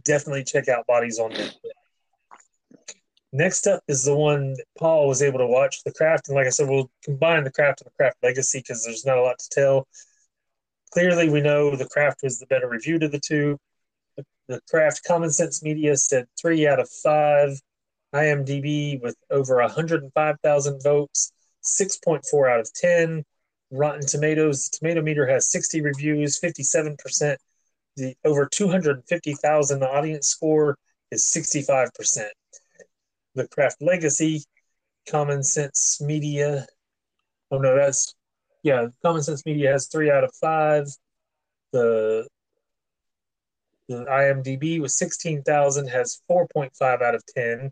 definitely check out Bodies on Netflix. Next up is the one that Paul was able to watch, The Craft, and like I said, we'll combine The Craft and The Craft Legacy because there's not a lot to tell. Clearly, we know The Craft was the better reviewed of the two. The, the Craft Common Sense Media said three out of five. IMDb with over 105,000 votes, 6.4 out of 10. Rotten Tomatoes, the tomato meter has 60 reviews, 57%. The over 250,000 audience score is 65%. The Craft Legacy, Common Sense Media. Oh no, that's yeah. Common Sense Media has three out of five. The the IMDb with 16,000 has 4.5 out of 10.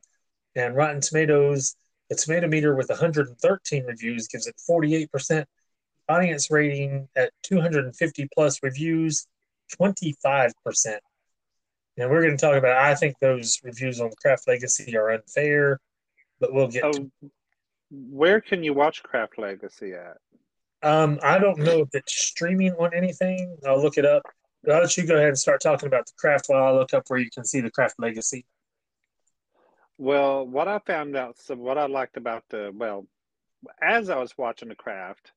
And Rotten Tomatoes, the tomato meter with 113 reviews gives it 48%. Audience rating at 250 plus reviews, 25%. And we're going to talk about, I think those reviews on Craft Legacy are unfair, but we'll get oh, to Where can you watch Craft Legacy at? Um, I don't know if it's streaming on anything. I'll look it up. But I'll let you go ahead and start talking about the craft while I look up where you can see the craft legacy. Well, what I found out, so what I liked about the, well, as I was watching the craft,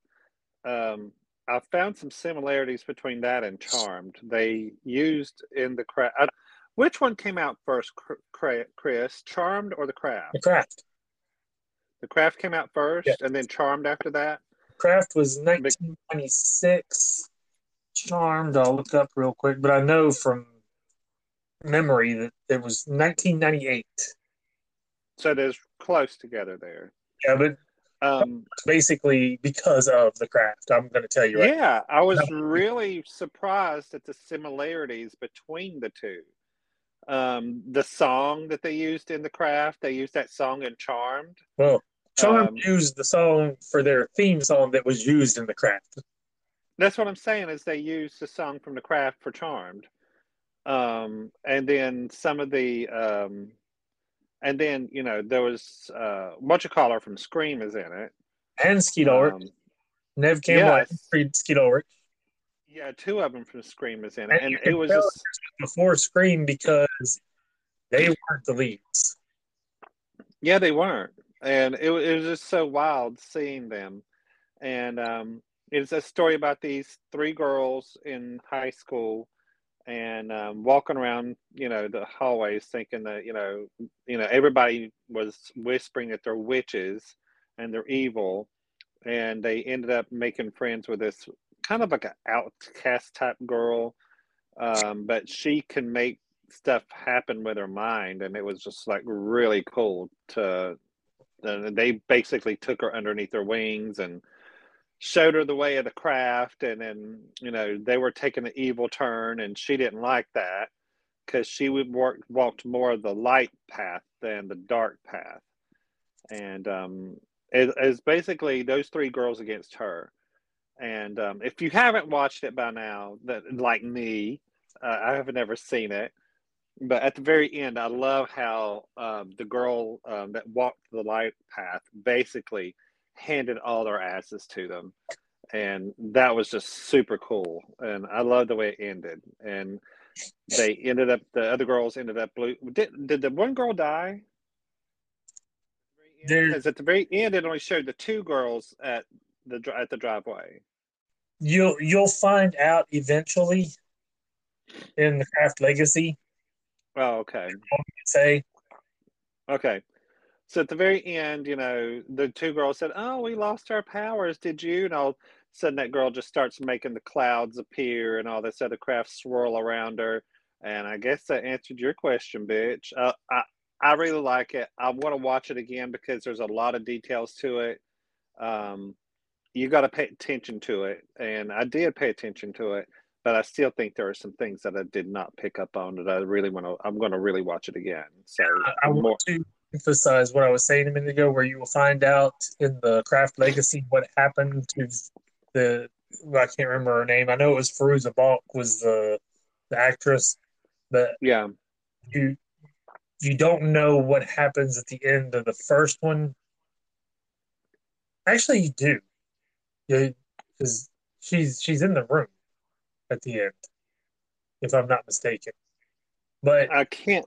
um, I found some similarities between that and Charmed. They used in the craft. Which one came out first, Chris? Charmed or the Craft? The Craft. The Craft came out first, and then Charmed after that. Craft was 1996. Charmed, I'll look up real quick, but I know from memory that it was 1998. So there's close together there. Yeah, but um, basically because of the craft. I'm going to tell you. Right yeah, I was really surprised at the similarities between the two. Um, the song that they used in the craft, they used that song in Charmed. Well, Charmed um, used the song for their theme song that was used in the craft. That's what I'm saying is they used the song from the craft for Charmed. Um, and then some of the um, and then you know there was uh, what you call her from Scream is in it, and Skeet Ulrich, um, Neve Campbell, yes. Skeet Ulrich. Yeah, two of them from Scream is in it, and, and it was just, before Scream because they weren't the leads. Yeah, they weren't, and it, it was just so wild seeing them, and um, it's a story about these three girls in high school and um, walking around, you know, the hallways, thinking that you know, you know, everybody was whispering that they're witches and they're evil, and they ended up making friends with this kind of like an outcast type girl, um, but she can make stuff happen with her mind, and it was just like really cool to. Uh, they basically took her underneath their wings and showed her the way of the craft. And then you know they were taking an evil turn and she didn't like that because she would work walked more of the light path than the dark path. And um it is basically those three girls against her and um, if you haven't watched it by now that like me uh, i have never seen it but at the very end i love how um, the girl um, that walked the light path basically handed all their asses to them and that was just super cool. And I love the way it ended. And they ended up the other girls ended up blue. Did did the one girl die? Because at the very end, it only showed the two girls at the at the driveway. You'll you'll find out eventually in the Craft Legacy. Oh, okay. Say. Okay. So at the very end, you know, the two girls said, "Oh, we lost our powers. Did you?" And all of a sudden, that girl just starts making the clouds appear and all this other craft swirl around her. And I guess that answered your question, bitch. Uh, I I really like it. I want to watch it again because there's a lot of details to it. Um, you got to pay attention to it, and I did pay attention to it. But I still think there are some things that I did not pick up on that I really want to. I'm going to really watch it again. So I, I want more. to emphasize what I was saying a minute ago, where you will find out in the Craft Legacy what happened to the. I can't remember her name. I know it was Fairuza Balk was the the actress, but yeah, you you don't know what happens at the end of the first one. Actually, you do, because she's she's in the room at the end, if I'm not mistaken. But I can't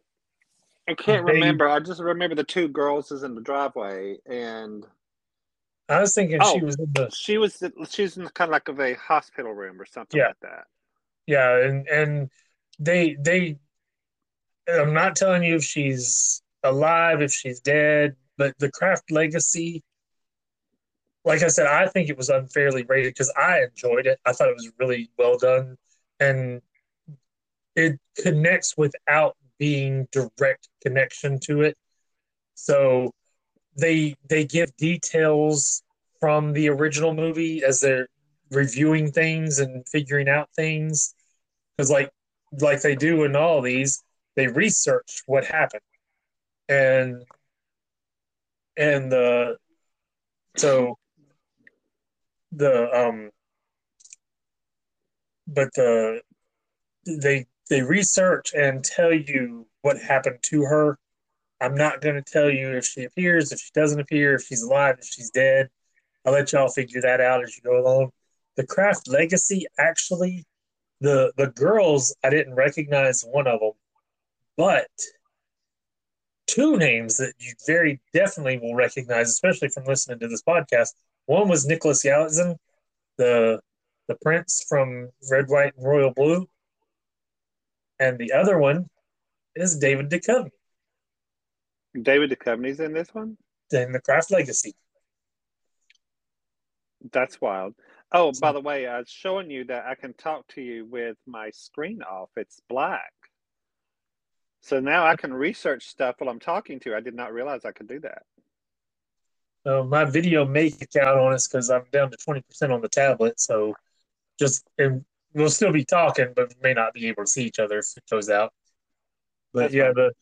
I can't they, remember. I just remember the two girls is in the driveway, and I was thinking oh, she was in the. She was. She's in kind of like of a hospital room or something yeah. like that. Yeah, and and they they. I'm not telling you if she's alive, if she's dead, but the Craft Legacy. Like I said, I think it was unfairly rated because I enjoyed it. I thought it was really well done, and it connects without being direct connection to it. So they they give details from the original movie as they're reviewing things and figuring out things because like like they do in all these they research what happened and and the so the um but the they they research and tell you what happened to her. I'm not going to tell you if she appears, if she doesn't appear, if she's alive, if she's dead. I'll let y'all figure that out as you go along. The Craft Legacy, actually, the the girls, I didn't recognize one of them, but two names that you very definitely will recognize, especially from listening to this podcast. One was Nicholas Galitzine, the the prince from Red, White, and Royal Blue, and the other one is David Duchovny. David Duchovny's in this one. In the Craft Legacy. That's wild. Oh, by the way, I was showing you that I can talk to you with my screen off. It's black. So now I can research stuff while I'm talking to you. I did not realize I could do that. My video may kick out on us because I'm down to 20% on the tablet. So just and we'll still be talking, but we may not be able to see each other if it goes out. But That's yeah, fine. the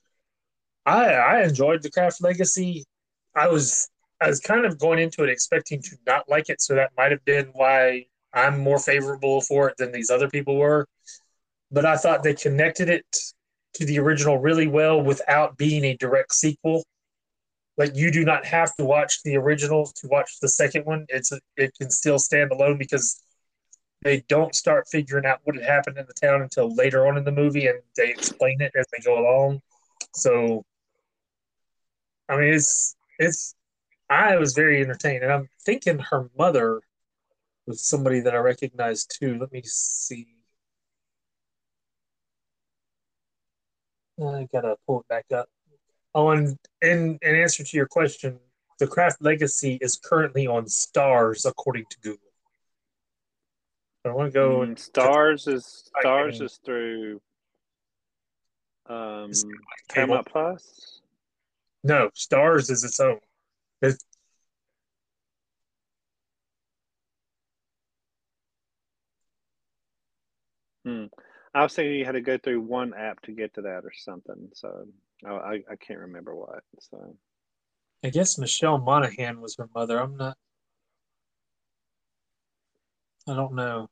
I I enjoyed the Craft Legacy. I was I was kind of going into it expecting to not like it, so that might have been why I'm more favorable for it than these other people were. But I thought they connected it to the original really well without being a direct sequel. Like you do not have to watch the original to watch the second one. It's it can still stand alone because they don't start figuring out what had happened in the town until later on in the movie, and they explain it as they go along. So, I mean, it's it's. I was very entertained, and I'm thinking her mother was somebody that I recognized too. Let me see. I gotta pull it back up. And in, in answer to your question, the Craft Legacy is currently on Starz according to Google. I want to go. Mm, Starz. is Starz is through um, Paramount Plus. No, Starz is its own. It's, hmm. I was thinking you had to go through one app to get to that or something. So I, I can't remember what. So I guess Michelle Monaghan was her mother. I'm not. I don't know.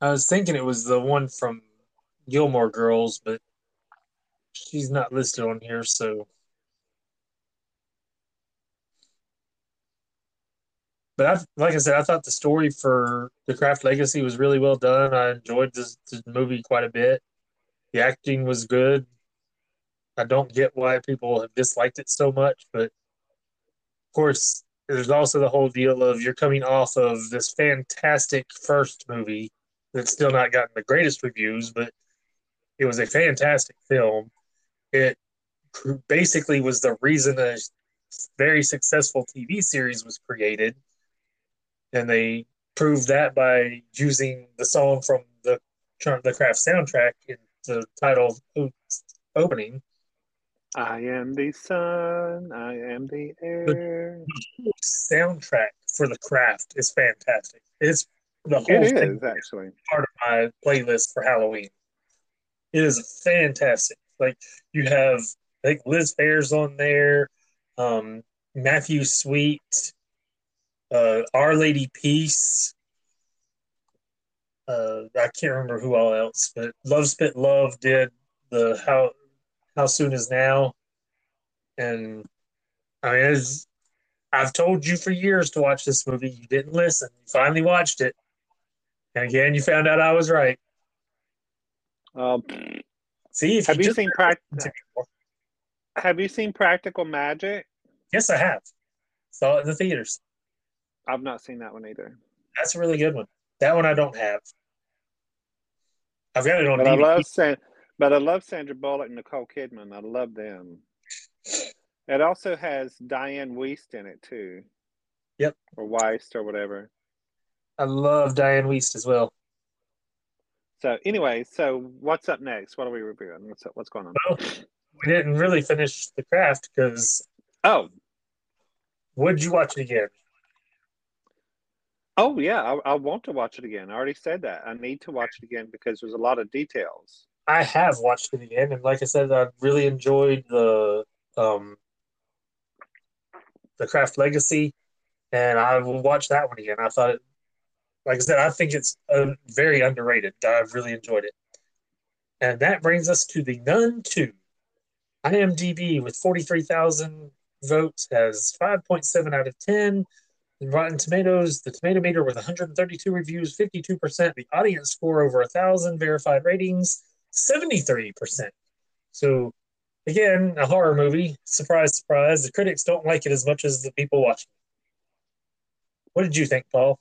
I was thinking it was the one from Gilmore Girls, but she's not listed on here, so but I, like I said, I thought the story for the Craft Legacy was really well done. I enjoyed this movie quite a bit. The acting was good. I don't get why people have disliked it so much, but of course, there's also the whole deal of you're coming off of this fantastic first movie that's still not gotten the greatest reviews, but it was a fantastic film. It basically was the reason a very successful TV series was created, and they proved that by using the song from the the Craft soundtrack in the title opening. I am the sun. I am the air. The soundtrack for the Craft is fantastic. It's the whole it is actually part of my playlist for Halloween. It is fantastic. Like you have, I think Liz Phair's on there, um, Matthew Sweet, uh, Our Lady Peace. Uh, I can't remember who all else, but Love Spit Love did the how how soon is now, and I mean, I've told you for years to watch this movie. You didn't listen. You finally watched it, and again, you found out I was right. Um, See, have you, you seen practical? Have you seen Practical Magic? Yes, I have. Saw it in the theaters. I've not seen that one either. That's a really good one. That one I don't have. I've got it on but DVD. I love San- but I love Sandra Bullock and Nicole Kidman. I love them. It also has Dianne Wiest in it too. Yep. Or Weist or whatever. I love Dianne Wiest as well. So anyway, so what's up next? What are we reviewing? What's up, what's going on? Well, we didn't really finish the craft because oh, would you watch it again? Oh yeah, I, I, want to watch it again. I already said that. I need to watch it again because there's a lot of details. I have watched it again, and like I said, I really enjoyed the um, the Craft Legacy, and I will watch that one again. I thought it, like I said, I think it's uh, very underrated. I've really enjoyed it, and that brings us to the Nun Two. IMDb with forty three thousand votes has five point seven out of ten. Rotten Tomatoes, the tomato meter with 132 reviews, 52%. The audience score over a thousand verified ratings, 73%. So, again, a horror movie. Surprise, surprise. The critics don't like it as much as the people watching. What did you think, Paul?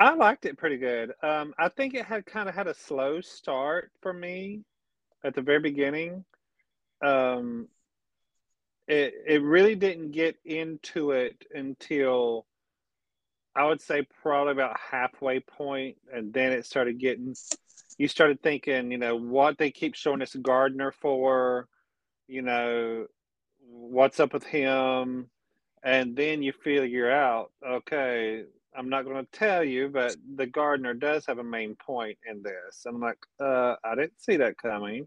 I liked it pretty good. Um, I think it had kind of had a slow start for me at the very beginning. Um, it it really didn't get into it until I would say probably about halfway point, and then it started getting. You started thinking, you know, what they keep showing us Gardner for, you know, what's up with him, and then you figure out, okay, I'm not going to tell you, but the gardener does have a main point in this. I'm like, uh, I didn't see that coming.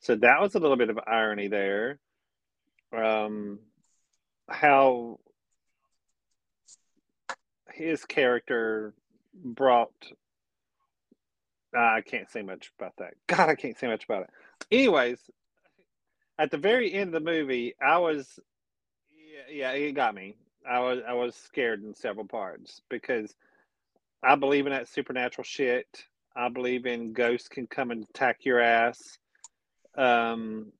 So that was a little bit of irony there um, how his character brought. Uh, I can't say much about that. God, I can't say much about it. Anyways, at the very end of the movie, I was, yeah, yeah, it got me. I was, I was scared in several parts because I believe in that supernatural shit. I believe in ghosts can come and attack your ass. Um,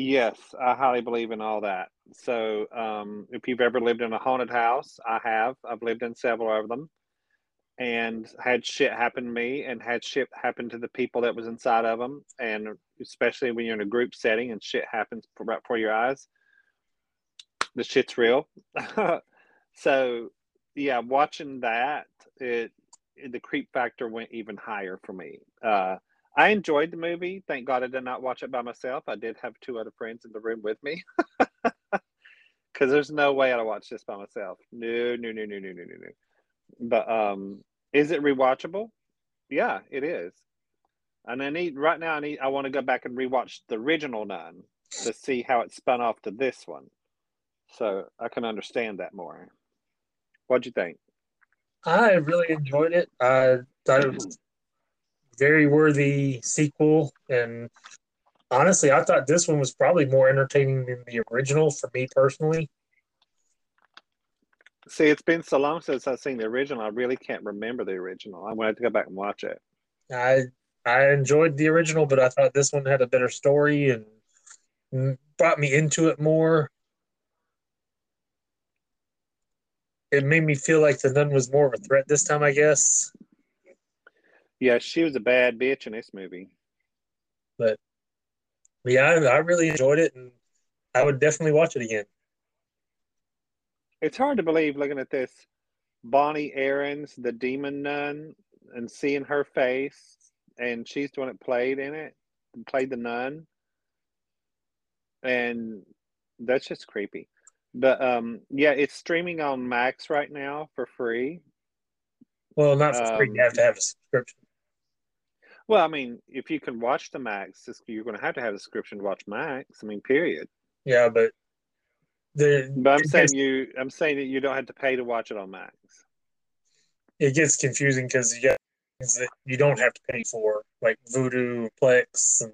Yes, I highly believe in all that. So, um, if you've ever lived in a haunted house, I have. I've lived in several of them, and had shit happen to me, and had shit happen to the people that was inside of them, and especially when you're in a group setting and shit happens right before your eyes, the shit's real. so, yeah, watching that, it, it the creep factor went even higher for me. Uh, I enjoyed the movie. Thank God I did not watch it by myself. I did have two other friends in the room with me. Because there's no way I'd watch this by myself. No, no, no, no, no, no, no, no. But um, is it rewatchable? Yeah, it is. And I need right now. I need. I want to go back and rewatch the original Nun to see how it spun off to this one, so I can understand that more. What'd you think? I really enjoyed it. I thought it was very worthy sequel. And honestly, I thought this one was probably more entertaining than the original for me personally. See, it's been so long since I've seen the original. I really can't remember the original. I'm gonna have to go back and watch it. I I enjoyed the original, but I thought this one had a better story and brought me into it more. It made me feel like the nun was more of a threat this time, I guess. Yeah, she was a bad bitch in this movie. But yeah, I, I really enjoyed it, and I would definitely watch it again. It's hard to believe looking at this Bonnie Aarons, the demon nun, and seeing her face, and she's the one that played in it, played the nun, and that's just creepy. But um, yeah, it's streaming on Max right now for free. Well, not for free. Um, You have to have a subscription. Well, I mean, if you can watch the Max, you're going to have to have a subscription to watch Max. I mean, period. Yeah, but the But I'm saying gets, you, I'm saying that you don't have to pay to watch it on Max. it gets confusing because you got things that you don't have to pay for, like Vudu, Plex, and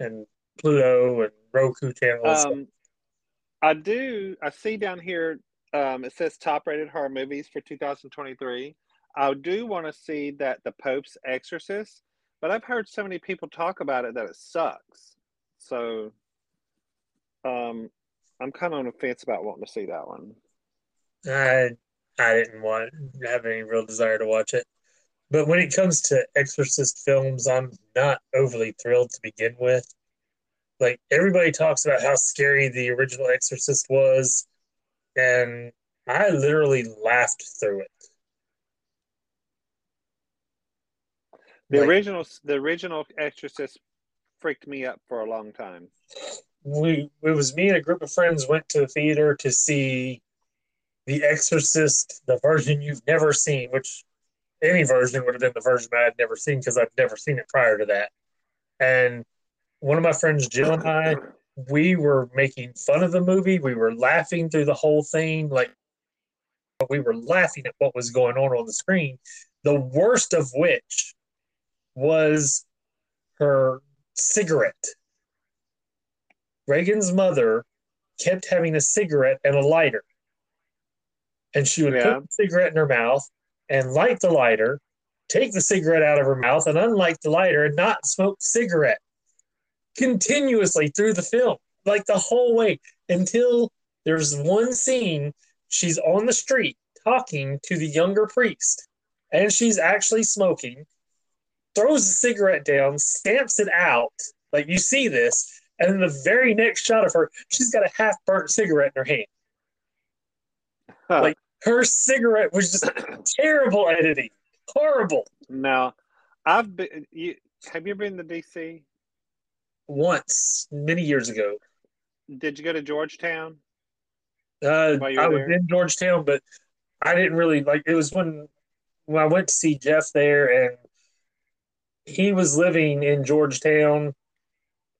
and Pluto and Roku channels. Um, I do. I see down here. Um, it says top rated horror movies for 2023. I do want to see that the Pope's Exorcist, but I've heard so many people talk about it that it sucks. So, um, I'm kind of on the fence about wanting to see that one. I I didn't want have any real desire to watch it. But when it comes to Exorcist films, I'm not overly thrilled to begin with. Like everybody talks about how scary the original Exorcist was, and I literally laughed through it. The Like, original, the original Exorcist freaked me up for a long time. we it was me and a group of friends went to the theater to see The Exorcist, the version you've never seen, which any version would have been the version I had never seen because I've never seen it prior to that. And one of my friends, Jill and I, we were making fun of the movie. We were laughing through the whole thing, like we were laughing at what was going on on the screen. The worst of which was her cigarette. Regan's mother kept having a cigarette and a lighter. And she would Yeah. put the cigarette in her mouth and light the lighter, take the cigarette out of her mouth and unlight the lighter and not smoke the cigarette continuously through the film, like the whole way until there's one scene she's on the street talking to the younger priest and she's actually smoking, throws the cigarette down, stamps it out. Like you see this, and then the very next shot of her, she's got a half burnt cigarette in her hand. Huh. Like her cigarette was just terrible editing, horrible. now, I've been. You have you been to DC? Once, many years ago, Did you go to Georgetown? uh, While you were I was there? in Georgetown, but I didn't really like. It was when when I went to see Jeff there, and he was living in Georgetown,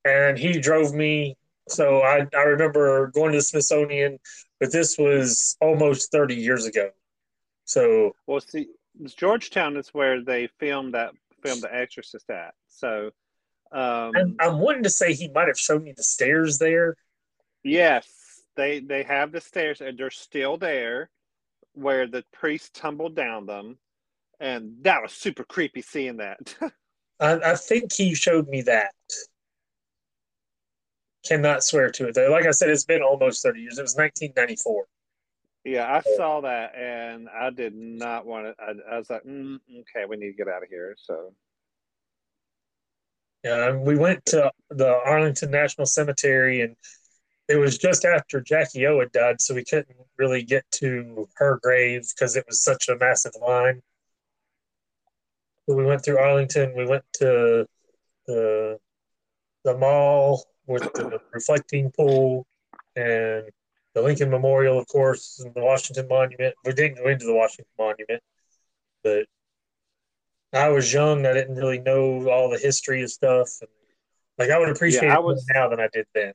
and he drove me. So I I remember going to the Smithsonian, but this was almost thirty years ago. So Well, see, Georgetown is where they filmed that filmed The Exorcist at. So, um, I'm, I'm wanting to say he might have shown me the stairs there. yes, they they have the stairs and they're still there, where the priest tumbled down them, and that was super creepy seeing that. I, I think he showed me that. Cannot swear to it though. Like I said, it's been almost 30 years. It was 1994. yeah, I saw that and I did not want to. I, I was like, mm, okay, we need to get out of here. So, Yeah, we went to the Arlington National Cemetery, and it was just after Jackie O had died, so we couldn't really get to her grave because it was such a massive line. We went through Arlington. We went to the the mall with the reflecting pool and the Lincoln Memorial, of course, and the Washington Monument. We didn't go into the Washington Monument, but I was young. I didn't really know all the history of stuff. And, like I would appreciate Yeah, I it was- now than I did then.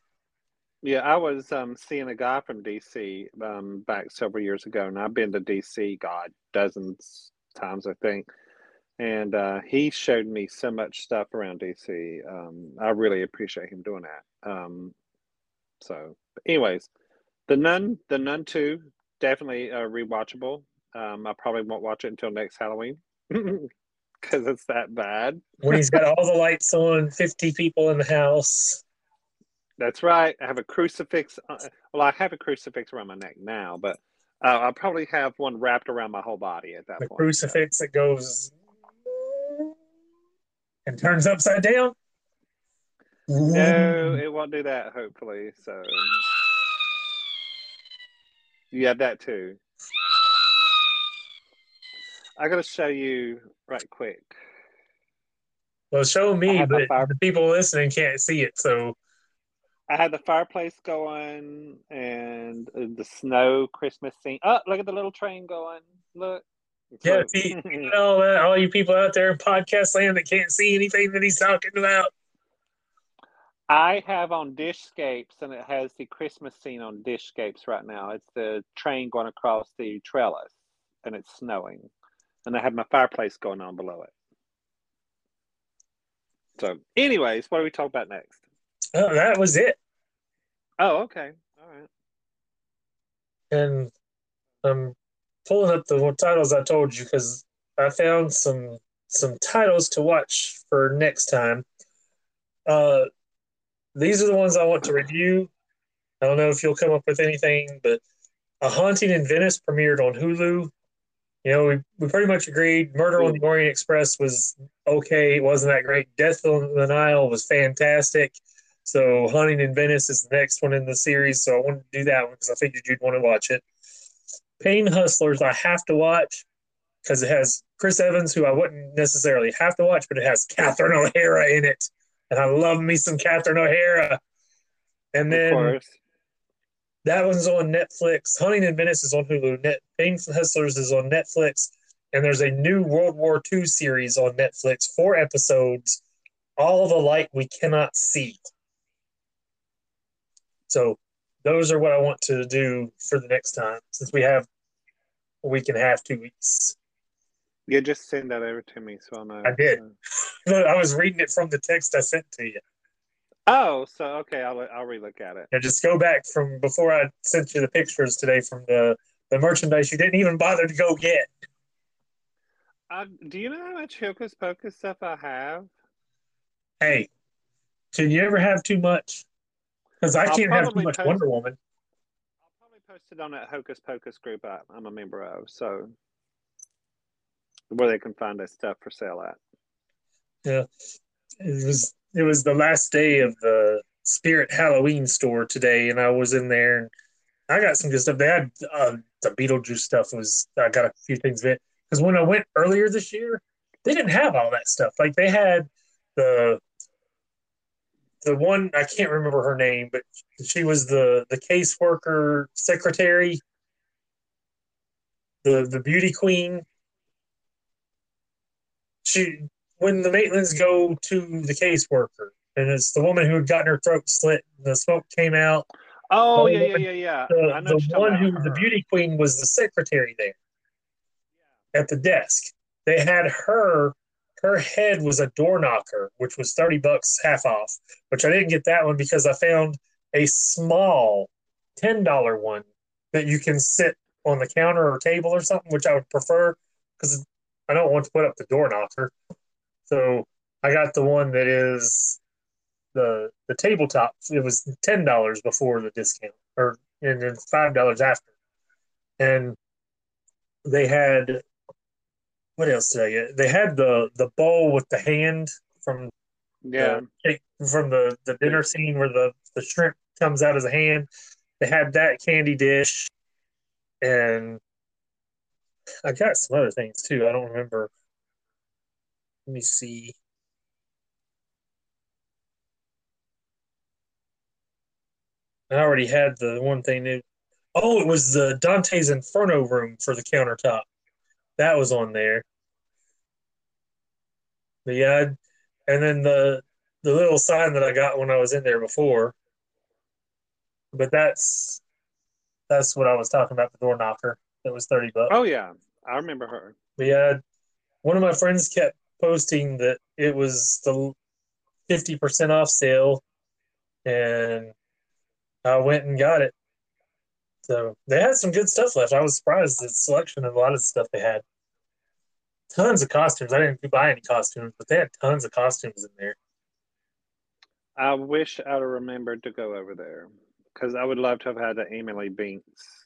yeah, I was um, seeing a guy from DC um, back several years ago, and I've been to DC, God, dozens times, I think. And uh, he showed me so much stuff around DC. Um, I really appreciate him doing that. Um, so, anyways, the Nun, the Nun Two, definitely uh, rewatchable. Um, I probably won't watch it until next Halloween because it's that bad. When he's got all the lights on, 50 people in the house. That's right. I have a crucifix. Uh, well, I have a crucifix around my neck now, but uh, I'll probably have one wrapped around my whole body at that The point. The crucifix that goes and turns upside down. No, it won't do that, hopefully. So, you have that too. I got to show you right quick. Well, show me, but fire- the people listening can't see it. So I had the fireplace going and the snow Christmas scene. Oh, look at the little train going. Look. Yeah, see, all that, all you people out there in podcast land that can't see anything that he's talking about. I have on Dishscapes, and it has the Christmas scene on Dishscapes right now. It's the train going across the trellis, and it's snowing, and I have my fireplace going on below it. So, anyways, what do we talk about next? Oh, that was it. Oh, okay, all right. And I'm pulling up the titles I told you because I found some some titles to watch for next time. Uh, these are the ones I want to review. I don't know if you'll come up with anything, but A Haunting in Venice premiered on Hulu. You know, we, we pretty much agreed Murder on the Orient Express was okay. It wasn't that great. Death on the Nile was fantastic. So Haunting in Venice is the next one in the series. So I wanted to do that one because I figured you'd want to watch it. Pain Hustlers I have to watch because it has Chris Evans, who I wouldn't necessarily have to watch, but it has Catherine O'Hara in it. And I love me some Catherine O'Hara. And of then course. that one's on Netflix. Haunting in Venice is on Hulu. Net Pain Hustlers is on Netflix. And there's a new World War II series on Netflix, four episodes, all the light we cannot see. So those are what I want to do for the next time, since we have a week and a half, two weeks. Yeah, just send that over to me so I'll know. I did. I was reading it from the text I sent to you. Oh, so okay, I'll I'll relook at it. Yeah, just go back from before I sent you the pictures today from the the merchandise you didn't even bother to go get. Uh, do you know how much Hocus Pocus stuff I have? Hey, can you ever have too much? Because I I'll can't have too much post- Wonder Woman. I'll probably post it on that Hocus Pocus group I, I'm a member of, so where they can find that stuff for sale at. Yeah, it was it was the last day of the Spirit Halloween store today, and I was in there and I got some good stuff. They had uh, the Beetlejuice stuff. Was I got a few things of it because when I went earlier this year, they didn't have all that stuff. Like they had the the one I can't remember her name, but she was the the caseworker secretary, the the beauty queen. She when the Maitlands go to the caseworker, and it's the woman who had gotten her throat slit, and the smoke came out. Oh yeah, yeah, yeah, yeah. The, I know the one who about the beauty queen was the secretary there at the desk. They had her. Her head was a door knocker, which was thirty bucks half off. Which I didn't get that one because I found a small ten dollar one that you can sit on the counter or table or something, which I would prefer because I don't want to put up the door knocker. So I got the one that is the the tabletop. It was ten dollars before the discount, or and then five dollars after. And they had what else did I get? They had the the bowl with the hand from Yeah. the, from the the dinner scene where the the shrimp comes out as a hand. They had that candy dish, and I got some other things too. I don't remember. Let me see. I already had the one thing new. Oh, it was the Dante's Inferno room for the countertop. That was on there. Yeah, I'd- and then the the little sign that I got when I was in there before. But that's that's what I was talking about, the door knocker. That was thirty bucks. Oh yeah, I remember her. But yeah, one of my friends kept posting that it was the fifty percent off sale, and I went and got it. So they had some good stuff left. I was surprised at the selection of a lot of stuff they had. Tons of costumes. I didn't buy any costumes, but they had tons of costumes in there. I wish I'd have remembered to go over there because I would love to have had the Emily Binks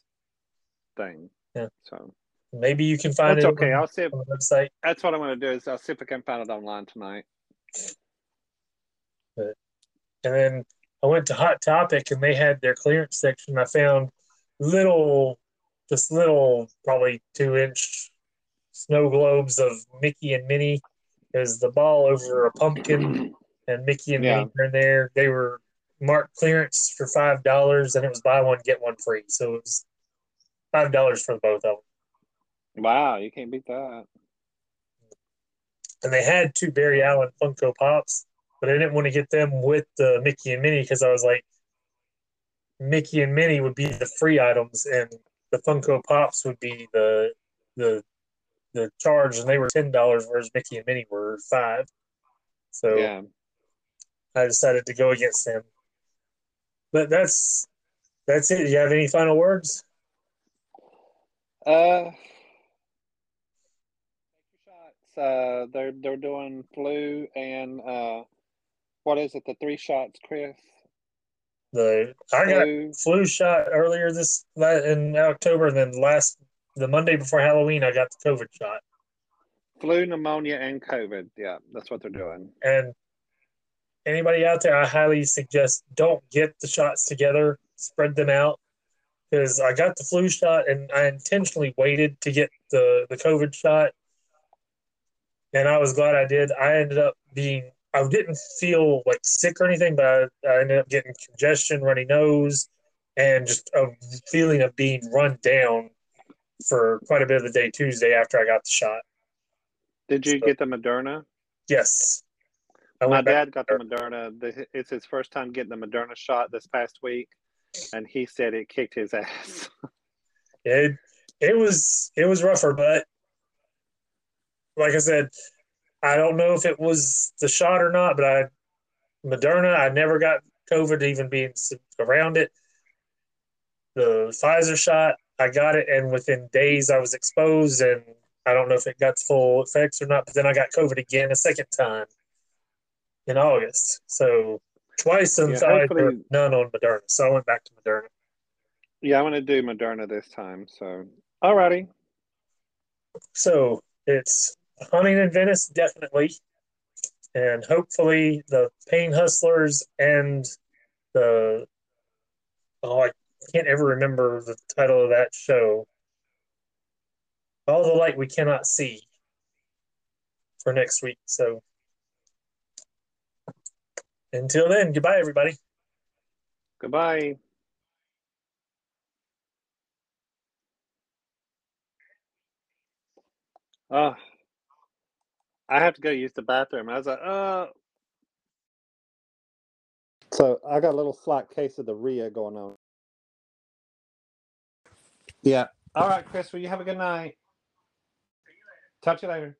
thing. Yeah. So Maybe you can find that's it okay. on, I'll see if website. that's what I'm going to do. Is I'll see if I can find it online tonight. And then I went to Hot Topic and they had their clearance section. I found little, just little, probably two inch snow globes of Mickey and Minnie. There's the ball over a pumpkin, and Mickey and Yeah. Minnie are in there. They were marked clearance for five dollars, and it was buy one get one free. So it was five dollars for both of them. Wow, you can't beat that. and they had two Barry Allen Funko Pops, but I didn't want to get them with the Mickey and Minnie because I was like, Mickey and Minnie would be the free items, and the Funko Pops would be the the the charge, and they were ten dollars, whereas Mickey and Minnie were five. So Yeah. I decided to go against them. But that's that's it. Do you have any final words? Uh, shots. Uh, they're they're doing flu and uh, what is it? The three shots, Chris. The I got Flu. flu shot earlier this in October, and then last the Monday before Halloween, I got the COVID shot. flu, pneumonia, and COVID. Yeah, that's what they're doing. And anybody out there, I highly suggest don't get the shots together, spread them out. Because I got the flu shot and I intentionally waited to get the, the COVID shot. And I was glad I did. I ended up being, I didn't feel like sick or anything, but I, I ended up getting congestion, runny nose, and just a feeling of being run down for quite a bit of the day Tuesday after I got the shot. Did you So- get the Moderna? Yes. I My dad got the Moderna. The, it's his first time getting the Moderna shot this past week, and he said it kicked his ass. it it was it was rougher, but like I said, I don't know if it was the shot or not, but I Moderna, I never got COVID even being around it. The Pfizer shot, I got it, and within days I was exposed, and I don't know if it got full effects or not. But then I got COVID again a second time in August, so twice on Yeah, hopefully- none on Moderna. So I went back to Moderna. yeah, I'm gonna do Moderna this time. So, alrighty. So it's haunting in Venice, definitely. And hopefully the Pain Hustlers and the oh I can't ever remember the title of that show. All the light we cannot see for next week. So until then, goodbye everybody. Goodbye. Oh, I have to go use the bathroom. I was like, uh. So I got a little slight case of the RIA going on. Yeah. All right, Chris. Well, you have a good night. Talk to you later.